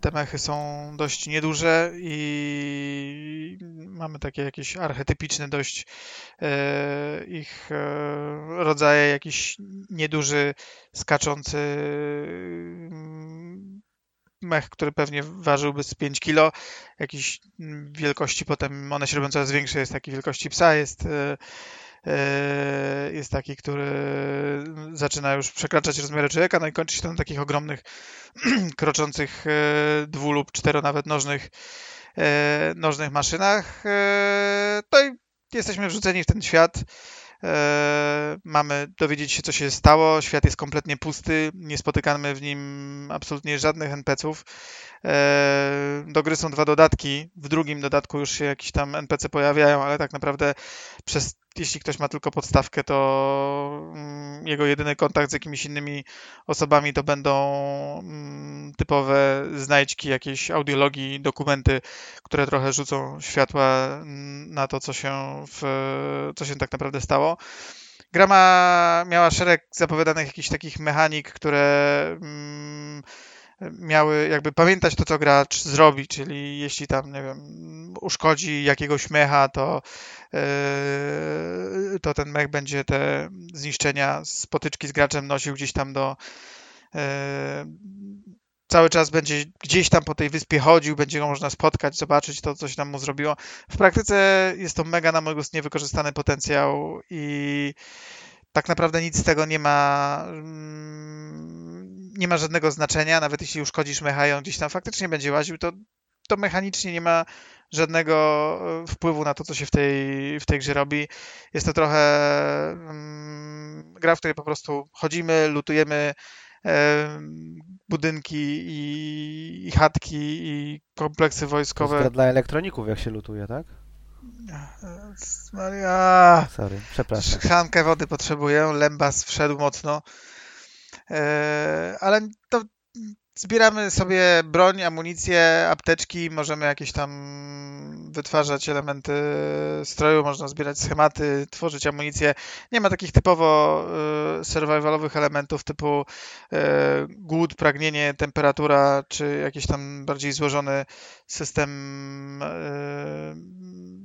te mechy są dość nieduże i mamy takie jakieś archetypiczne dość ich rodzaje, jakiś nieduży, skaczący mech, który pewnie ważyłby z 5 kg, jakiejś wielkości potem, one się robią coraz większe, jest takiej wielkości psa, jest E, jest taki, który zaczyna już przekraczać rozmiary człowieka, no i kończy się to na takich ogromnych, kroczących e, dwu lub cztero nawet nożnych, e, nożnych maszynach. To i jesteśmy wrzuceni w ten świat. Mamy dowiedzieć się, co się stało. Świat jest kompletnie pusty, nie spotykamy w nim absolutnie żadnych NPC-ów. Do gry są dwa dodatki. W drugim dodatku już się jakieś tam NPC pojawiają, ale tak naprawdę przez jeśli ktoś ma tylko podstawkę, to mm, jego jedyny kontakt z jakimiś innymi osobami to będą mm, typowe znajdźki, jakieś audiologii, dokumenty, które trochę rzucą światła mm, na to, co się, w, co się tak naprawdę stało. Gra ma, miała szereg zapowiadanych jakichś takich mechanik, które miały jakby pamiętać to, co gracz zrobi, czyli jeśli tam, nie wiem, uszkodzi jakiegoś mecha, to, yy, to ten mech będzie te zniszczenia z potyczki z graczem nosił gdzieś tam do yy, cały czas będzie gdzieś tam po tej wyspie chodził, będzie go można spotkać, zobaczyć to, co się tam mu zrobiło. W praktyce jest to mega na mój gust niewykorzystany potencjał i tak naprawdę nic z tego nie ma nie ma żadnego znaczenia, nawet jeśli uszkodzisz mecha i on gdzieś tam faktycznie będzie łaził, to, to mechanicznie nie ma żadnego e, wpływu na to, co się w tej, w tej grze robi. Jest to trochę um, gra, w której po prostu chodzimy, lutujemy um, budynki i, i, chatki i kompleksy wojskowe. To dla elektroników, jak się lutuje, tak? Maria. Sorry, przepraszam. Szklankę wody potrzebuję, lębas wszedł mocno. E, ale to zbieramy sobie broń, amunicję, apteczki, możemy jakieś tam wytwarzać elementy stroju, można zbierać schematy, tworzyć amunicję. Nie ma takich typowo e, survivalowych elementów typu e, głód, pragnienie, temperatura, czy jakiś tam bardziej złożony system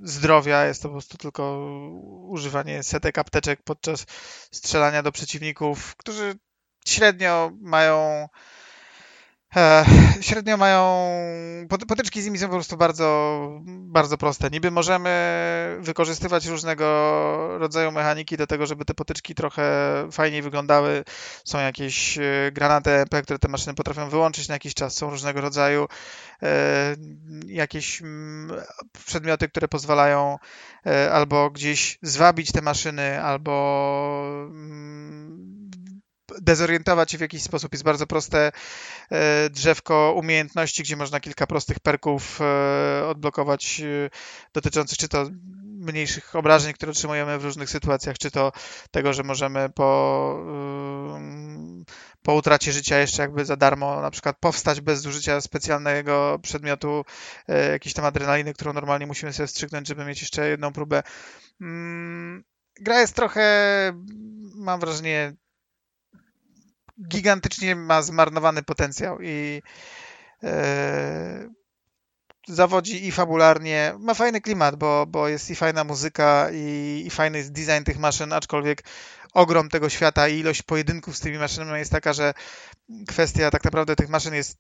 zdrowia. Jest to po prostu tylko używanie setek apteczek podczas strzelania do przeciwników, którzy średnio mają e, średnio mają potyczki z nimi są po prostu bardzo, bardzo proste. Niby możemy wykorzystywać różnego rodzaju mechaniki do tego, żeby te potyczki trochę fajniej wyglądały. Są jakieś e, granaty MP, które te maszyny potrafią wyłączyć na jakiś czas. Są różnego rodzaju e, jakieś przedmioty, które pozwalają albo gdzieś zwabić te maszyny, albo dezorientować się w jakiś sposób. Jest bardzo proste e, drzewko umiejętności, gdzie można kilka prostych perków e, odblokować e, dotyczących czy to mniejszych obrażeń, które otrzymujemy w różnych sytuacjach, czy to tego, że możemy po, po utracie życia jeszcze jakby za darmo na przykład powstać bez zużycia specjalnego przedmiotu, jakiejś tam adrenaliny, którą normalnie musimy sobie wstrzygnąć, żeby mieć jeszcze jedną próbę. Mm, gra jest trochę, mam wrażenie, gigantycznie ma zmarnowany potencjał i e, zawodzi i fabularnie. Ma fajny klimat, bo, bo jest i fajna muzyka, i, i fajny jest design tych maszyn, aczkolwiek ogrom tego świata i ilość pojedynków z tymi maszynami jest taka, że kwestia tak naprawdę tych maszyn jest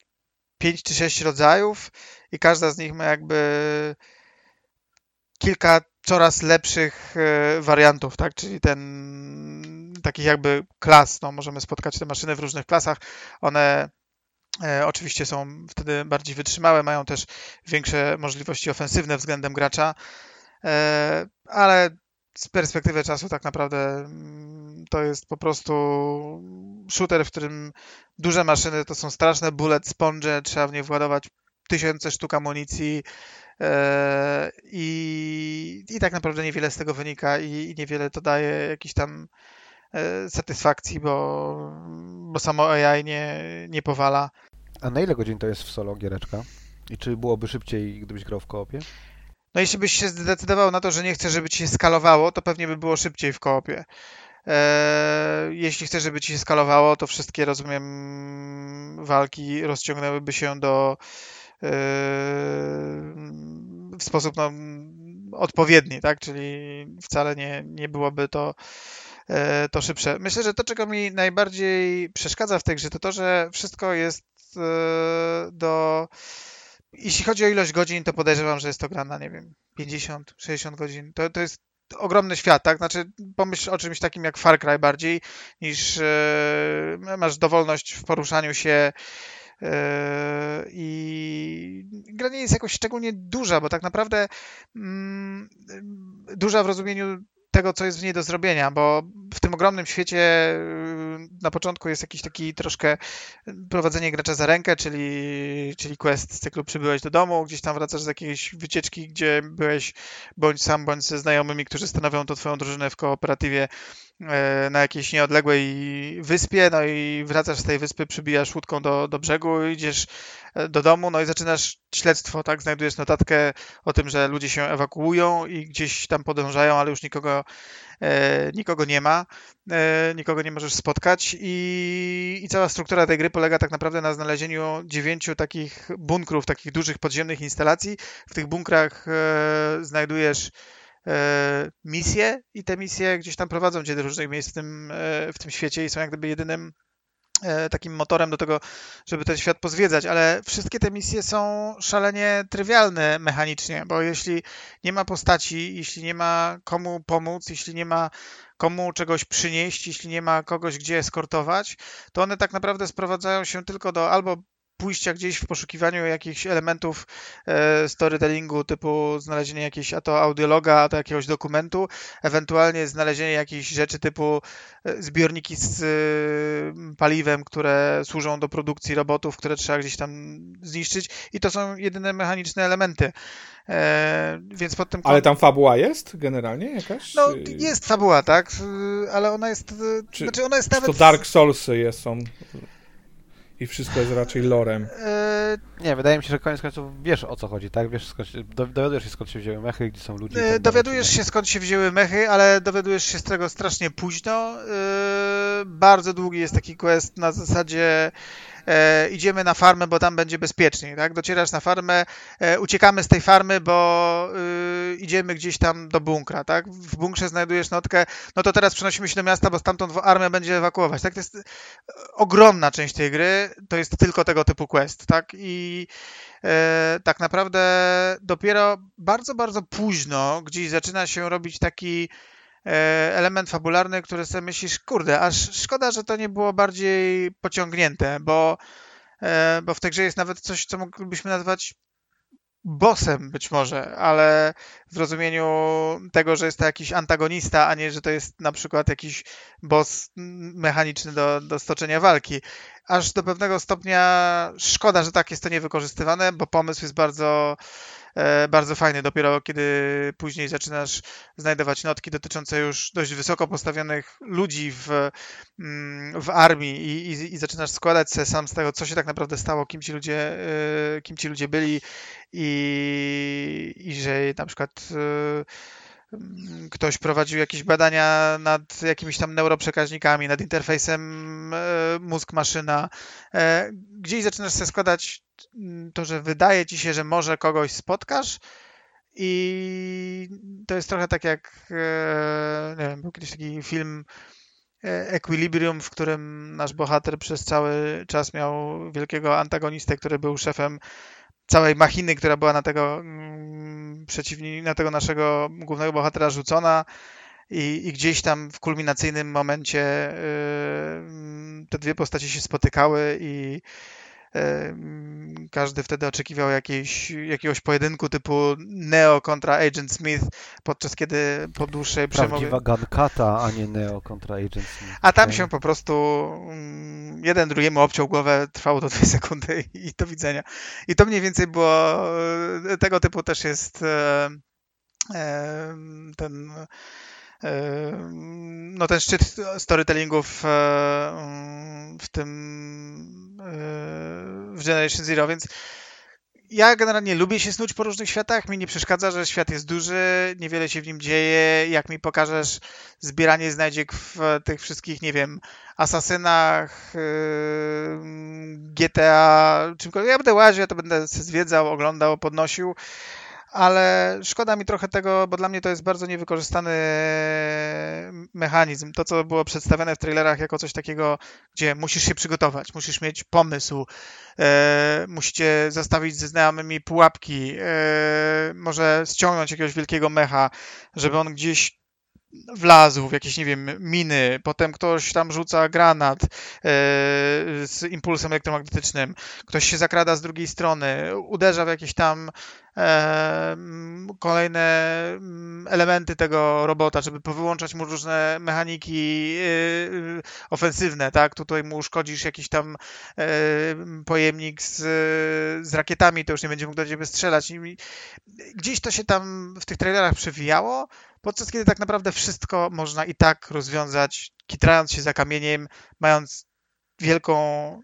5 czy 6 rodzajów i każda z nich ma jakby kilka coraz lepszych e, wariantów, tak? Czyli ten takich jakby klas, no możemy spotkać te maszyny w różnych klasach. One e, oczywiście są wtedy bardziej wytrzymałe, mają też większe możliwości ofensywne względem gracza, e, ale z perspektywy czasu tak naprawdę mm, to jest po prostu shooter, w którym duże maszyny to są straszne bullet sponge, trzeba w nie władować tysiące sztuk amunicji, E, I, I tak naprawdę niewiele z tego wynika i, i niewiele to daje jakiś tam satysfakcji, bo, bo samo AI nie, nie powala. A na ile godzin to jest w solo giereczka? I czy byłoby szybciej, gdybyś grał w koopie? No jeśli byś się zdecydował na to, że nie chcesz, żeby ci się skalowało, to pewnie by było szybciej w koopie. Eee, jeśli chcesz, żeby ci się skalowało, to wszystkie, rozumiem, walki rozciągnęłyby się do eee, w sposób no, odpowiedni, tak? Czyli wcale nie, nie byłoby to, e, to szybsze. Myślę, że to, czego mi najbardziej przeszkadza w tej grze, to to, że wszystko jest e, do jeśli chodzi o ilość godzin, to podejrzewam, że jest to gra na, nie wiem, 50, 60 godzin. To, to jest ogromny świat, tak? Znaczy, pomyśl o czymś takim jak Far Cry bardziej, niż e, masz dowolność w poruszaniu się e, i gra nie jest jakoś szczególnie duża, bo tak naprawdę mm, duża w rozumieniu tego, co jest w niej do zrobienia, bo w tym ogromnym świecie y, na początku jest jakiś taki troszkę prowadzenie gracza za rękę, czyli, czyli quest z cyklu przybyłeś do domu, gdzieś tam wracasz z jakiejś wycieczki, gdzie byłeś bądź sam, bądź ze znajomymi, którzy stanowią to twoją drużynę w kooperatywie na jakiejś nieodległej wyspie, no i wracasz z tej wyspy, przybijasz łódką do, do brzegu, idziesz e, do domu, no i zaczynasz śledztwo, tak? Znajdujesz notatkę o tym, że ludzie się ewakuują i gdzieś tam podążają, ale już nikogo, e, nikogo nie ma, e, nikogo nie możesz spotkać i, i cała struktura tej gry polega tak naprawdę na znalezieniu dziewięciu takich bunkrów, takich dużych podziemnych instalacji. W tych bunkrach e, znajdujesz e, misje i te misje gdzieś tam prowadzą cię do różnych miejsc w tym, e, w tym świecie i są jak gdyby jedynym E, takim motorem do tego, żeby ten świat pozwiedzać, ale wszystkie te misje są szalenie trywialne mechanicznie, bo jeśli nie ma postaci, jeśli nie ma komu pomóc, jeśli nie ma komu czegoś przynieść, jeśli nie ma kogoś gdzie eskortować, to one tak naprawdę sprowadzają się tylko do albo pójścia gdzieś w poszukiwaniu jakichś elementów e, storytellingu, typu znalezienie jakiegoś a to audiologa, a to jakiegoś dokumentu, ewentualnie znalezienie jakichś rzeczy typu e, zbiorniki z e, paliwem, które służą do produkcji robotów, które trzeba gdzieś tam zniszczyć i to są jedyne mechaniczne elementy. więc pod tym Ale tam fabuła jest generalnie jakaś? No, jest fabuła, tak, ale ona jest, czy, znaczy ona jest nawet... to Dark Soulsy są i wszystko jest raczej lorem. Eee, nie, wydaje mi się, że koniec końców wiesz o co chodzi, tak? Wiesz, skąd się, dowiadujesz się skąd się wzięły mechy, gdzie są ludzie. Eee, dowiadujesz się skąd się wzięły mechy, ale dowiadujesz się z tego strasznie późno. Eee, bardzo długi jest taki quest na zasadzie e, idziemy na farmę, bo tam będzie bezpieczniej, tak? Docierasz na farmę, e, uciekamy z tej farmy, bo e, idziemy gdzieś tam do bunkra, tak? W bunkrze znajdujesz notkę, no to teraz przenosimy się do miasta, bo stamtąd armia będzie ewakuować, tak? To jest ogromna część tej gry, to jest tylko tego typu quest, tak? I e, tak naprawdę dopiero bardzo, bardzo późno gdzieś zaczyna się robić taki E, element fabularny, który sobie myślisz, kurde, aż szkoda, że to nie było bardziej pociągnięte, bo, e, bo w tej grze jest nawet coś, co moglibyśmy nazwać bossem być może, ale w rozumieniu tego, że jest to jakiś antagonista, a nie, że to jest na przykład jakiś boss mechaniczny do, do stoczenia walki. Aż do pewnego stopnia szkoda, że tak jest to niewykorzystywane, bo pomysł jest bardzo E, bardzo fajny. Dopiero kiedy później zaczynasz znajdować notki dotyczące już dość wysoko postawionych ludzi w, mm, w armii i, i, i zaczynasz składać się sam z tego, co się tak naprawdę stało, kim ci ludzie, e, kim ci ludzie byli i, i że na przykład e, ktoś prowadził jakieś badania nad jakimiś tam neuroprzekaźnikami, nad interfejsem mózg-maszyna. Gdzieś zaczynasz sobie składać Mm, to, że wydaje ci się, że może kogoś spotkasz i to jest trochę tak jak, e, nie wiem, był kiedyś taki film e, Equilibrium, w którym nasz bohater przez cały czas miał wielkiego antagonistę, który był szefem całej machiny, która była na tego mm, przeciwni, na tego naszego głównego bohatera rzucona i, i gdzieś tam w kulminacyjnym momencie yy, te dwie postacie się spotykały i każdy wtedy oczekiwał jakiejś, jakiegoś pojedynku typu Neo kontra Agent Smith, podczas kiedy po dłuższej przemowie... Prawdziwa Gankata, a nie Neo kontra Agent Smith. A tam się po prostu mm, jeden drugiemu obciął głowę, trwało to dwie sekundy i do widzenia. I to mniej więcej było, e, tego typu też jest e, ten no ten szczyt storytellingów w tym w Generation Zero, więc ja generalnie lubię się snuć po różnych światach. Mi nie przeszkadza, że świat jest duży, niewiele się w nim dzieje. Jak mi pokażesz zbieranie znajdziek w tych wszystkich, nie wiem, asasynach, yy, GTA, czymkolwiek. Ja będę łaził, ja to będę zwiedzał, oglądał, podnosił ale szkoda mi trochę tego, bo dla mnie to jest bardzo niewykorzystany mechanizm. To, co było przedstawione w trailerach jako coś takiego, gdzie musisz się przygotować, musisz mieć pomysł, e, musicie zastawić ze znajomymi pułapki, e, może ściągnąć jakiegoś wielkiego mecha, żeby on gdzieś wlazł w jakieś, nie wiem, miny, potem ktoś tam rzuca granat e, z impulsem elektromagnetycznym, ktoś się zakrada z drugiej strony, uderza w jakieś tam e, kolejne elementy tego robota, żeby powyłączać mu różne mechaniki e, ofensywne, tak? Tutaj mu uszkodzisz jakiś tam pojemnik z, z rakietami, to już nie będzie mógł do ciebie strzelać. Gdzieś to się tam w tych trailerach przewijało, podczas kiedy tak naprawdę wszystko można i tak rozwiązać, kitrając się za kamieniem, mając wielką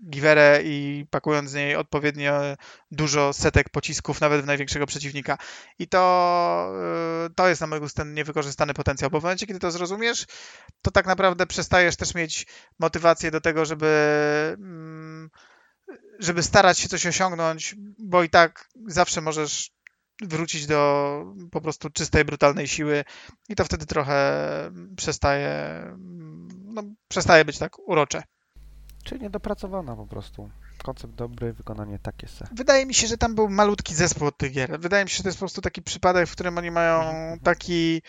giwerę i pakując z niej odpowiednio dużo setek pocisków, nawet w największego przeciwnika. I to, y, to jest na mój gust ten niewykorzystany potencjał, bo w momencie, kiedy to zrozumiesz, to tak naprawdę przestajesz też mieć motywację do tego, żeby mm, żeby starać się coś osiągnąć, bo i tak zawsze możesz wrócić do po prostu czystej, brutalnej siły i to wtedy trochę przestaje, no, przestaje być tak urocze. Czyli niedopracowana po prostu. Koncept dobry, wykonanie takie se. Wydaje mi się, że tam był malutki zespół od tych gier. Wydaje mi się, że to jest po prostu taki przypadek, w którym oni mają mhm. taki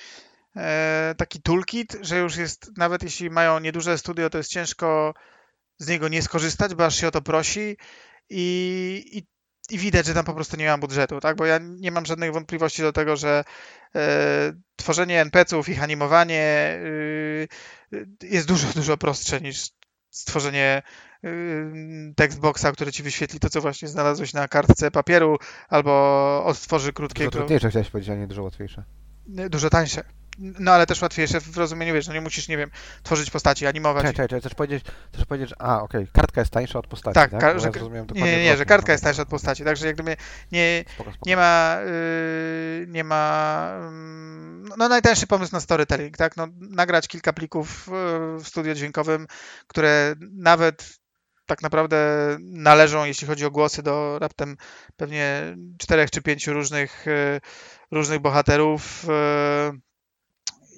e, taki toolkit, że już jest, nawet jeśli mają nieduże studio, to jest ciężko z niego nie skorzystać, bo aż się o to prosi i, i i widać, że tam po prostu nie ma budżetu, tak? Bo ja nie mam żadnych wątpliwości do tego, że e, tworzenie NPC-ów, ich animowanie e, jest dużo, dużo prostsze niż stworzenie e, textboxa, który ci wyświetli to, co właśnie znalazłeś na kartce papieru, albo odtworzy krótkiego... Dużo trudniejsze chciałeś powiedzieć, a nie dużo łatwiejsze. Dużo tańsze. No ale też łatwiejsze w rozumieniu, wiesz, no nie musisz, nie wiem, tworzyć postaci, animować. Czekaj, czekaj, chcesz powiedzieć, chcesz powiedzieć, a, okej, okay, kartka jest tańsza od postaci, tak? tak? Ka- że, nie, nie, nie, że kartka jest tańsza od postaci, także jak gdyby nie, spoko, spoko. nie ma, yy, nie ma, yy, no najtańszy pomysł na storytelling, tak? No, nagrać kilka plików yy, w studio dźwiękowym, które nawet tak naprawdę należą, jeśli chodzi o głosy, do raptem pewnie czterech czy pięciu różnych, yy, różnych bohaterów, yy,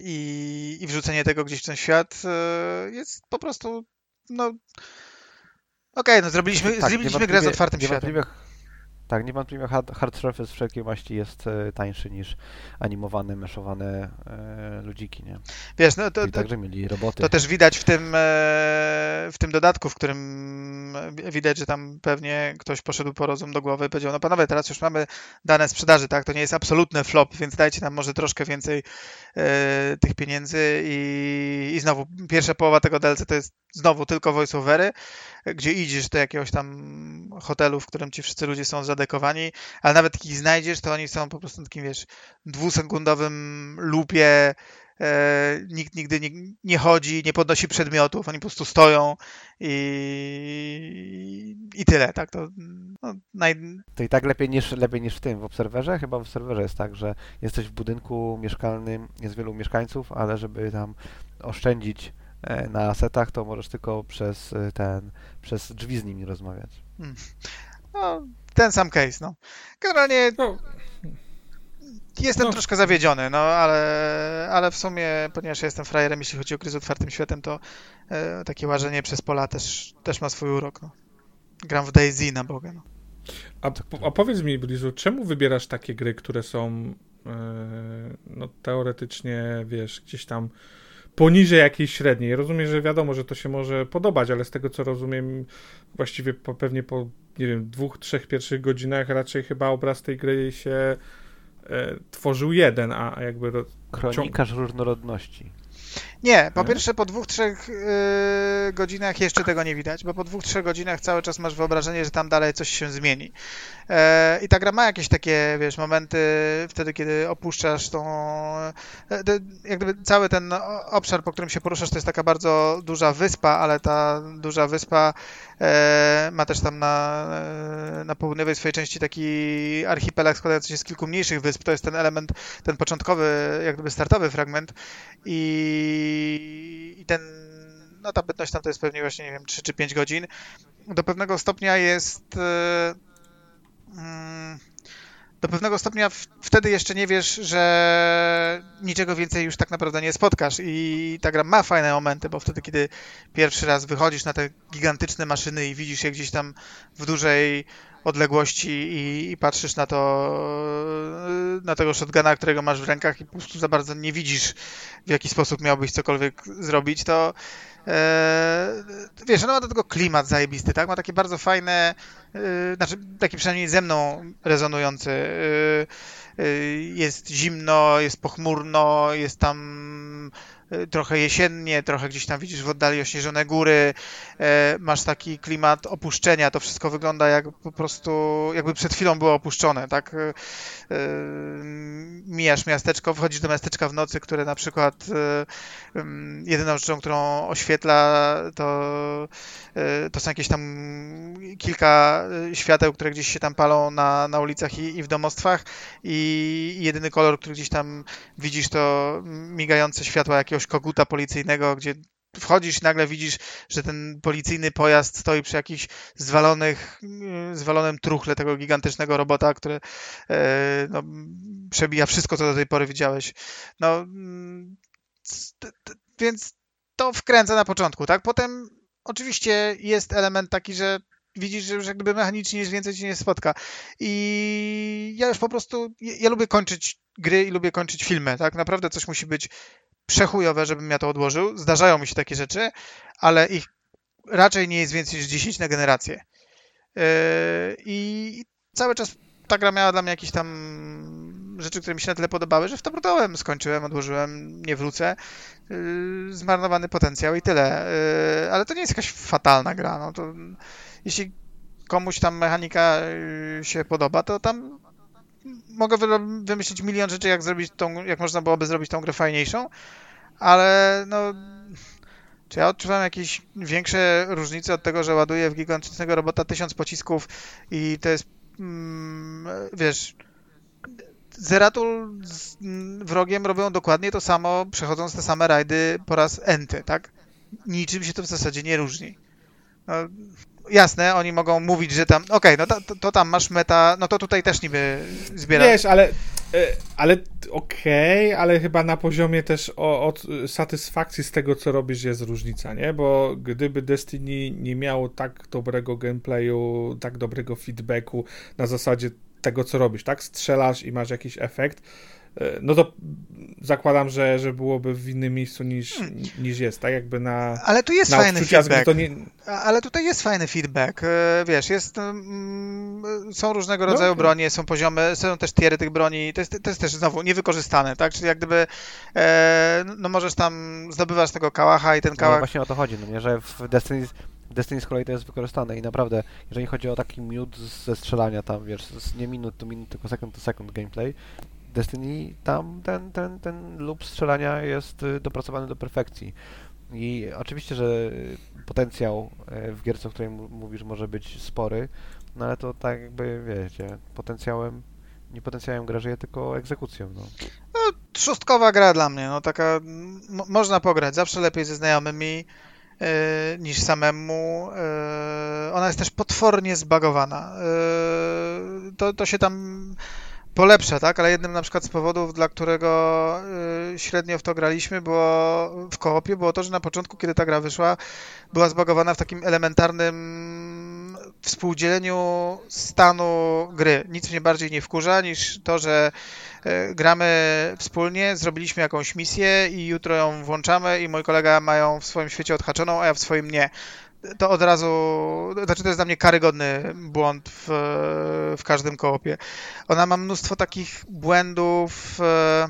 i, i wrzucenie tego gdzieś w ten świat e, jest po prostu, no... Okej, okay, no zrobiliśmy, tak, zrobiliśmy grę z otwartym światem. Tak, niewątpliwie hard, hard surface wszelkiej maści jest e, tańszy niż animowane, meszowane e, ludziki, nie? Wiesz, no to, to, także mieli roboty. To też widać w tym, e, w tym dodatku, w którym widać, że tam pewnie ktoś poszedł po rozum do głowy i powiedział, no panowie, teraz już mamy dane sprzedaży, tak? To nie jest absolutny flop, więc dajcie nam może troszkę więcej e, tych pieniędzy i, i znowu pierwsza połowa tego DLC to jest znowu tylko voiceovery, gdzie idziesz do jakiegoś tam hotelu, w którym ci wszyscy ludzie są zadekowani, ale nawet ich znajdziesz, to oni są po prostu takim, wiesz, dwusekundowym lupie, e, nikt nigdy nie, nie, chodzi, nie podnosi przedmiotów, oni po prostu stoją i, i tyle, tak, to no, naj... To i tak lepiej niż, lepiej niż w tym, w Obserwerze? Chyba w Obserwerze jest tak, że jesteś w budynku mieszkalnym, jest wielu mieszkańców, ale żeby tam oszczędzić E, na setach, to możesz tylko przez e, ten, przez drzwi z nimi rozmawiać. Hmm. No, ten sam case, no. Generalnie no. jestem no. troszkę zawiedziony, no, ale, ale w sumie, ponieważ ja jestem frajerem, jeśli chodzi o gry z otwartym światem, to e, takie łażenie przez pola też, też ma swój urok, no. Gram w Daisy na Boga, no. A, a powiedz mi, Blizu, czemu wybierasz takie gry, które są e, no, teoretycznie, wiesz, gdzieś tam poniżej jakiejś średniej. Rozumiem, że wiadomo, że to się może podobać, ale z tego co rozumiem, właściwie po, pewnie po, nie wiem, dwóch, trzech pierwszych godzinach raczej chyba obraz tej gry się e, tworzył jeden, a jakby... Kronikarz ciąg... różnorodności. Nie, po Nie? pierwsze po dwóch, trzech yy, godzinach jeszcze tego nie widać, bo po dwóch, trzech godzinach cały czas masz wyobrażenie, że tam dalej coś się zmieni. E, I ta gra ma jakieś takie, wiesz, momenty wtedy, kiedy opuszczasz tą... e, te- Jak gdyby cały ten obszar, po którym się poruszasz, to jest taka bardzo duża wyspa, ale ta duża wyspa e, ma też tam na, na południowej swojej części taki archipelag składający się z kilku mniejszych wysp. To jest ten element, ten początkowy, jak gdyby startowy fragment i, i ten, no ta bytność tam to jest pewnie właśnie, nie wiem, 3 czy 5 godzin. Do pewnego stopnia jest e, mm, do pewnego stopnia wtedy jeszcze nie wiesz, że niczego więcej już tak naprawdę nie spotkasz i ta gra ma fajne momenty, bo wtedy, kiedy pierwszy raz wychodzisz na te gigantyczne maszyny i widzisz je gdzieś tam w dużej odległości i, i patrzysz na to, na tego shotguna, którego masz w rękach i po prostu za bardzo nie widzisz, w jaki sposób miałbyś cokolwiek zrobić, to e, wiesz, ono ma do tego klimat zajebisty, tak? Ma takie bardzo fajne, e, znaczy taki przynajmniej ze mną rezonujący. E, e, jest zimno, jest pochmurno, jest tam e, trochę jesiennie, trochę gdzieś tam widzisz w oddali ośnieżone góry, e, masz taki klimat opuszczenia, to wszystko wygląda jak po prostu, jakby przed chwilą było opuszczone, tak? E, e, Mijasz miasteczko, wchodzisz do miasteczka w nocy, które na przykład jedyną rzeczą, którą oświetla, to, to są jakieś tam kilka e, świateł, które gdzieś się tam palą na, na ulicach i, i w domostwach i jedyny kolor, który gdzieś tam widzisz, to migające światła jakiegoś koguta policyjnego, gdzie wchodzisz i nagle widzisz, że ten policyjny pojazd stoi przy jakichś zwalonych, y, zwalonym truchle tego gigantycznego robota, który e, no, przebija wszystko, co do tej pory widziałeś. No, mm, więc to wkręca na początku, tak? Potem oczywiście jest element taki, że widzisz, że już jak gdyby mechanicznie nic więcej ci nie spotka. I ja już po prostu, ja, lubię kończyć gry i lubię kończyć filmy, tak? Naprawdę coś musi być przechujowe, żebym ja to odłożył. Zdarzają mi się takie rzeczy, ale ich raczej nie jest więcej niż 10 na generację. Yy, I cały czas ta gra miała dla mnie jakieś tam rzeczy, które mi się na tyle podobały, że w to brnąłem, skończyłem, odłożyłem, nie wrócę. Yy, Zmarnowany potencjał i tyle. Yy, Ale to nie jest jakaś fatalna gra. No to, jeśli komuś tam mechanika yy, się podoba, to tam mogę wymyślić milion rzeczy, jak zrobić tą, jak można byłoby zrobić tą grę fajniejszą, ale no czy ja odczuwam jakieś większe różnice od tego, że ładuję w gigantycznego robota tysiąc pocisków i to jest, mm, wiesz, Zeratul z mm, wrogiem robią dokładnie to samo, przechodząc te same rajdy po raz enty, tak? Niczym się to w zasadzie nie różni. No, jasne, oni mogą mówić, że tam, okej, no to, to, tam masz meta, no to tutaj też niby zbiera. Wiesz, ale, e, ale okej, ale chyba na poziomie też o, od satysfakcji z tego, co robisz, jest różnica, nie? Bo gdyby Destiny nie miało tak dobrego gameplayu, tak dobrego feedbacku na zasadzie tego, co robisz, tak? Strzelasz i masz jakiś efekt, no to zakładam, że, że byłoby w innym miejscu niż, niż jest, tak? Jakby na, Ale tu jest fajny feedback. to nie, Ale tutaj jest fajny feedback. e, Wiesz, jest, mm, są różnego No rodzaju okej. bronie, są poziomy, są też tiery tych broni. To jest, to jest też znowu niewykorzystane, tak? Czyli jak gdyby, e, no możesz tam, zdobywasz tego kałacha i ten No kałach właśnie o to chodzi, no nie, że w Destiny, w Destiny z kolei to jest wykorzystane i naprawdę, jeżeli chodzi o taki minut ze strzelania tam, wiesz, z nie minut to minut, tylko sekund to sekund gameplay, Destiny tam ten, ten, ten loop strzelania jest y, dopracowany do perfekcji. I oczywiście, że y, potencjał y, w gierce, o której mówisz, może być spory, no ale to tak jakby, wiecie, potencjałem, nie potencjałem gra żyje, tylko egzekucją, no. szóstkowa gra dla mnie, no taka, można pograć, zawsze lepiej ze znajomymi e, niż samemu. E, ona jest też potwornie zbagowana. E, to, to się tam polepsza, tak? Ale jednym na przykład z powodów, dla którego e, średnio w to graliśmy, było w koopie, było to, że na początku, kiedy ta gra wyszła, była zbagowana w takim elementarnym współdzieleniu stanu gry. Nic mnie bardziej nie wkurza niż to, że e, gramy wspólnie, zrobiliśmy jakąś misję i jutro ją włączamy i mój kolega ma ją w swoim świecie odhaczoną, a ja w swoim nie. To od razu, znaczy to jest dla mnie karygodny błąd w, w każdym koopie. Ona ma mnóstwo takich błędów, e,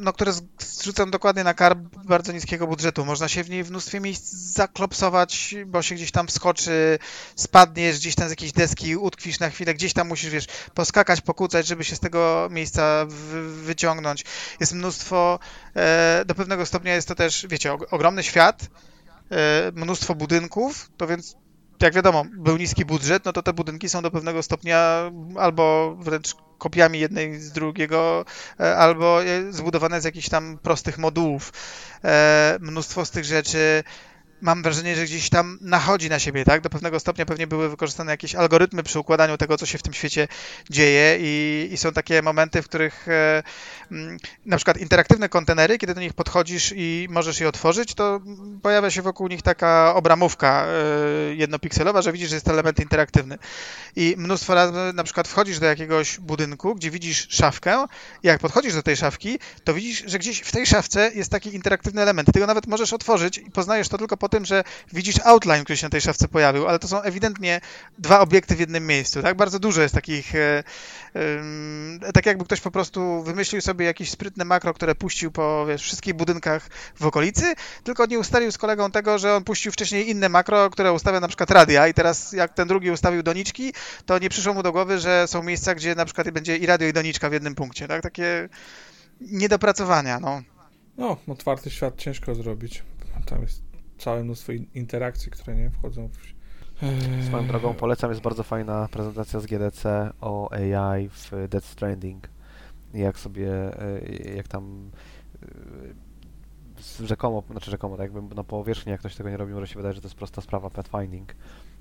no, które zrzucam dokładnie na karb bardzo niskiego budżetu. Można się w niej w mnóstwie miejsc zaklopsować, bo się gdzieś tam wskoczy, spadniesz gdzieś tam z jakiejś deski, utkwisz na chwilę, gdzieś tam musisz, wiesz, poskakać, pokłócać, żeby się z tego miejsca wy- wyciągnąć. Jest mnóstwo, e, do pewnego stopnia jest to też, wiecie, og- ogromny świat, e, mnóstwo budynków, to więc jak wiadomo, był niski budżet, no to te budynki są do pewnego stopnia albo wręcz kopiami jednej z drugiego, e, albo e, zbudowane z jakichś tam prostych modułów. E, Mnóstwo z tych rzeczy mam wrażenie, że gdzieś tam nachodzi na siebie, tak? Do pewnego stopnia pewnie były wykorzystane jakieś algorytmy przy układaniu tego, co się w tym świecie dzieje i, i są takie momenty, w których e, mm, na przykład interaktywne kontenery, kiedy do nich podchodzisz i możesz je otworzyć, to pojawia się wokół nich taka obramówka e, jednopikselowa, że widzisz, że jest element interaktywny. I mnóstwo razy na przykład wchodzisz do jakiegoś budynku, gdzie widzisz szafkę i jak podchodzisz do tej szafki, to widzisz, że gdzieś w tej szafce jest taki interaktywny element. Ty go nawet możesz otworzyć i poznajesz to tylko po tym, że widzisz outline, który się na tej szafce pojawił, ale to są ewidentnie dwa obiekty w jednym miejscu, tak? Bardzo dużo jest takich, e, tak jakby ktoś po prostu wymyślił sobie jakieś sprytne makro, które puścił po wiesz, wszystkich budynkach w okolicy, tylko nie ustalił z kolegą tego, że on puścił wcześniej inne makro, które ustawia na przykład radia i teraz jak ten drugi ustawił doniczki, to nie przyszło mu do głowy, że są miejsca, gdzie na przykład będzie i radio i doniczka w jednym punkcie, tak? Takie niedopracowania, no. No, otwarty świat ciężko zrobić. Tam jest całe mnóstwo in- interakcji, które nie wchodzą w... Eee, Swoją drogą polecam, jest bardzo fajna prezentacja z GDC o AI w Death Stranding. Jak sobie, e, jak tam e, z- rzekomo, znaczy rzekomo, tak jakby na powierzchni, jak ktoś tego nie robi, może się wydaje, że to jest prosta sprawa pathfinding.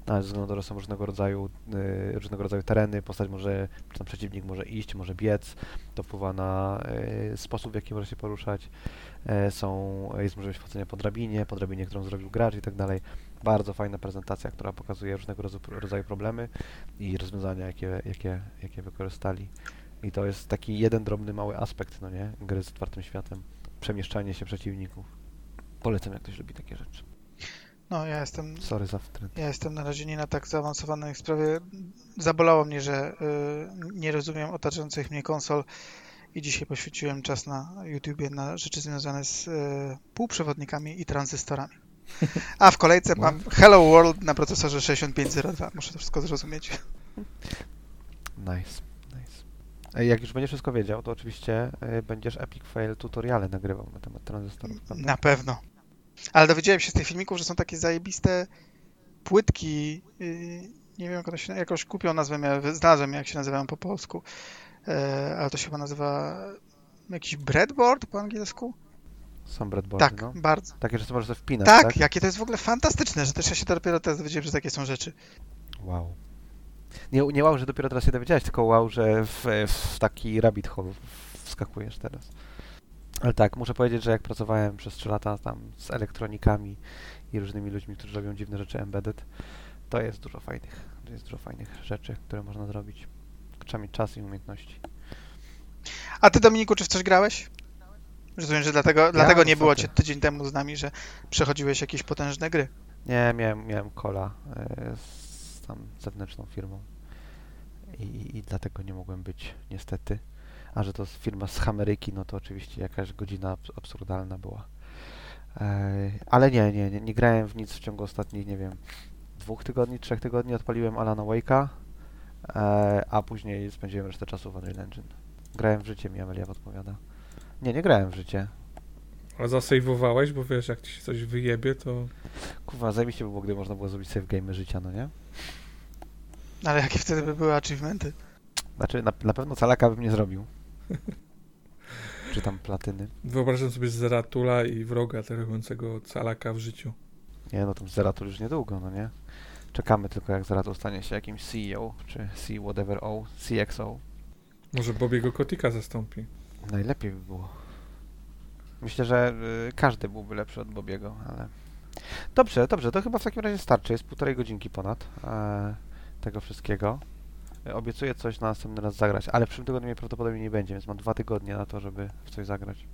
Ale ze względu na to, są różnego rodzaju, e, różnego rodzaju tereny, postać może, czy tam przeciwnik może iść, może biec, to wpływa na e, sposób, w jaki może się poruszać. E, Są, jest możliwość wchodzenia po drabinie, po drabinie, którą zrobił gracz i tak dalej. Bardzo fajna prezentacja, która pokazuje różnego rodzaju problemy i rozwiązania, jakie, jakie, jakie wykorzystali. I to jest taki jeden drobny, mały aspekt, no nie, gry z otwartym światem. Przemieszczanie się przeciwników. Polecam, jak ktoś lubi takie rzeczy. No, ja jestem Sorry za wtręt. Ja jestem na razie nie na tak zaawansowanej sprawie. Zabolało mnie, że y, nie rozumiem otaczających mnie konsol i dzisiaj poświęciłem czas na YouTubie na rzeczy związane z y, półprzewodnikami i tranzystorami. A w kolejce mam Hello World na procesorze 6502. Muszę to wszystko zrozumieć. Nice, nice. Jak już będziesz wszystko wiedział, to oczywiście e, będziesz Epic Fail tutoriale nagrywał na temat tranzystorów. Na pewno. Ale dowiedziałem się z tych filmików, że są takie zajebiste płytki. y, nie wiem, jak one się, jakoś kupią nazwę, miałem- znalazłem jak się nazywają po polsku. E, ale to się chyba nazywa jakiś breadboard po angielsku? Są breadboardy, Tak, no. bardzo. Takie, że to możesz wpinać, Tak, tak? jakie to jest w ogóle fantastyczne, że też ja się dopiero teraz dowiedziałem, że takie są rzeczy. Wow. Nie, nie wow, że dopiero teraz się dowiedziałeś, tylko wow, że w, w taki rabbit hole wskakujesz teraz. Ale tak, muszę powiedzieć, że jak pracowałem przez 3 lata tam z elektronikami i różnymi ludźmi, którzy robią dziwne rzeczy embedded, to jest dużo fajnych, to jest dużo fajnych rzeczy, które można zrobić. Trzeba mieć czas i umiejętności. A ty, Dominiku, czy w coś grałeś? Rozumiem, że dlatego, dlatego nie było cię ty. tydzień temu z nami, że przechodziłeś jakieś potężne gry. Nie, miałem, miałem kola e, z tam zewnętrzną firmą I, i dlatego nie mogłem być niestety. A że to jest firma z Ameryki, no to oczywiście jakaś godzina abs- absurdalna była. Ale nie, nie, nie, nie grałem w nic w ciągu ostatnich, nie wiem, dwóch tygodni, trzech tygodni. Odpaliłem Alana Wake'a, e, a później spędziłem resztę czasu w Unreal Engine. Grałem w życie, mi Amelia podpowiada. Nie, nie grałem w życie. A zasejwowałeś, bo wiesz, jak ci się coś wyjebie, to... Kurwa, zajebiście by było, gdyby można było zrobić save game życia, no nie? Ale jakie wtedy by były achievementy? Znaczy, na, na pewno calaka bym nie zrobił. Czy tam platyny. Wyobrażam sobie Zeratula i wroga robiącego calaka w życiu. Nie, no tam Zeratul już niedługo, no nie? Czekamy tylko, jak Zeratul stanie się jakimś CEO, czy C whatever O, CXO. Może Bobiego Kotika zastąpi. Najlepiej by było. Myślę, że y, każdy byłby lepszy od Bobiego, ale... Dobrze, dobrze, to chyba w takim razie starczy. Jest półtorej godzinki ponad e, tego wszystkiego. E, Obiecuję coś na następny raz zagrać, ale w przyszłym tygodniu mnie prawdopodobnie nie będzie, więc mam dwa tygodnie na to, żeby w coś zagrać.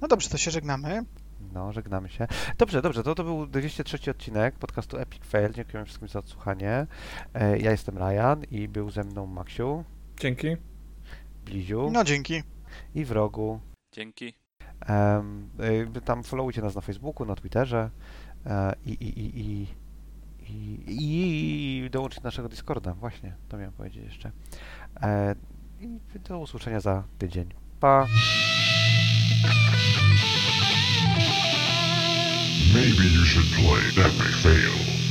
No dobrze, to się żegnamy. No, żegnamy się. Dobrze, dobrze, to, to był 203 odcinek podcastu Epic Fail. Dziękuję wszystkim za odsłuchanie. E, ja jestem Ryan i był ze mną Maksiu, Dzięki. Bliziu No dzięki. i w rogu. Dzięki. Y, tam followujcie nas na Facebooku, na Twitterze e, i, i, i, i, i, i dołączcie do naszego Discorda. Właśnie, to miałem powiedzieć jeszcze. E, I do usłyszenia za tydzień. Pa! Maybe you should play. May fail.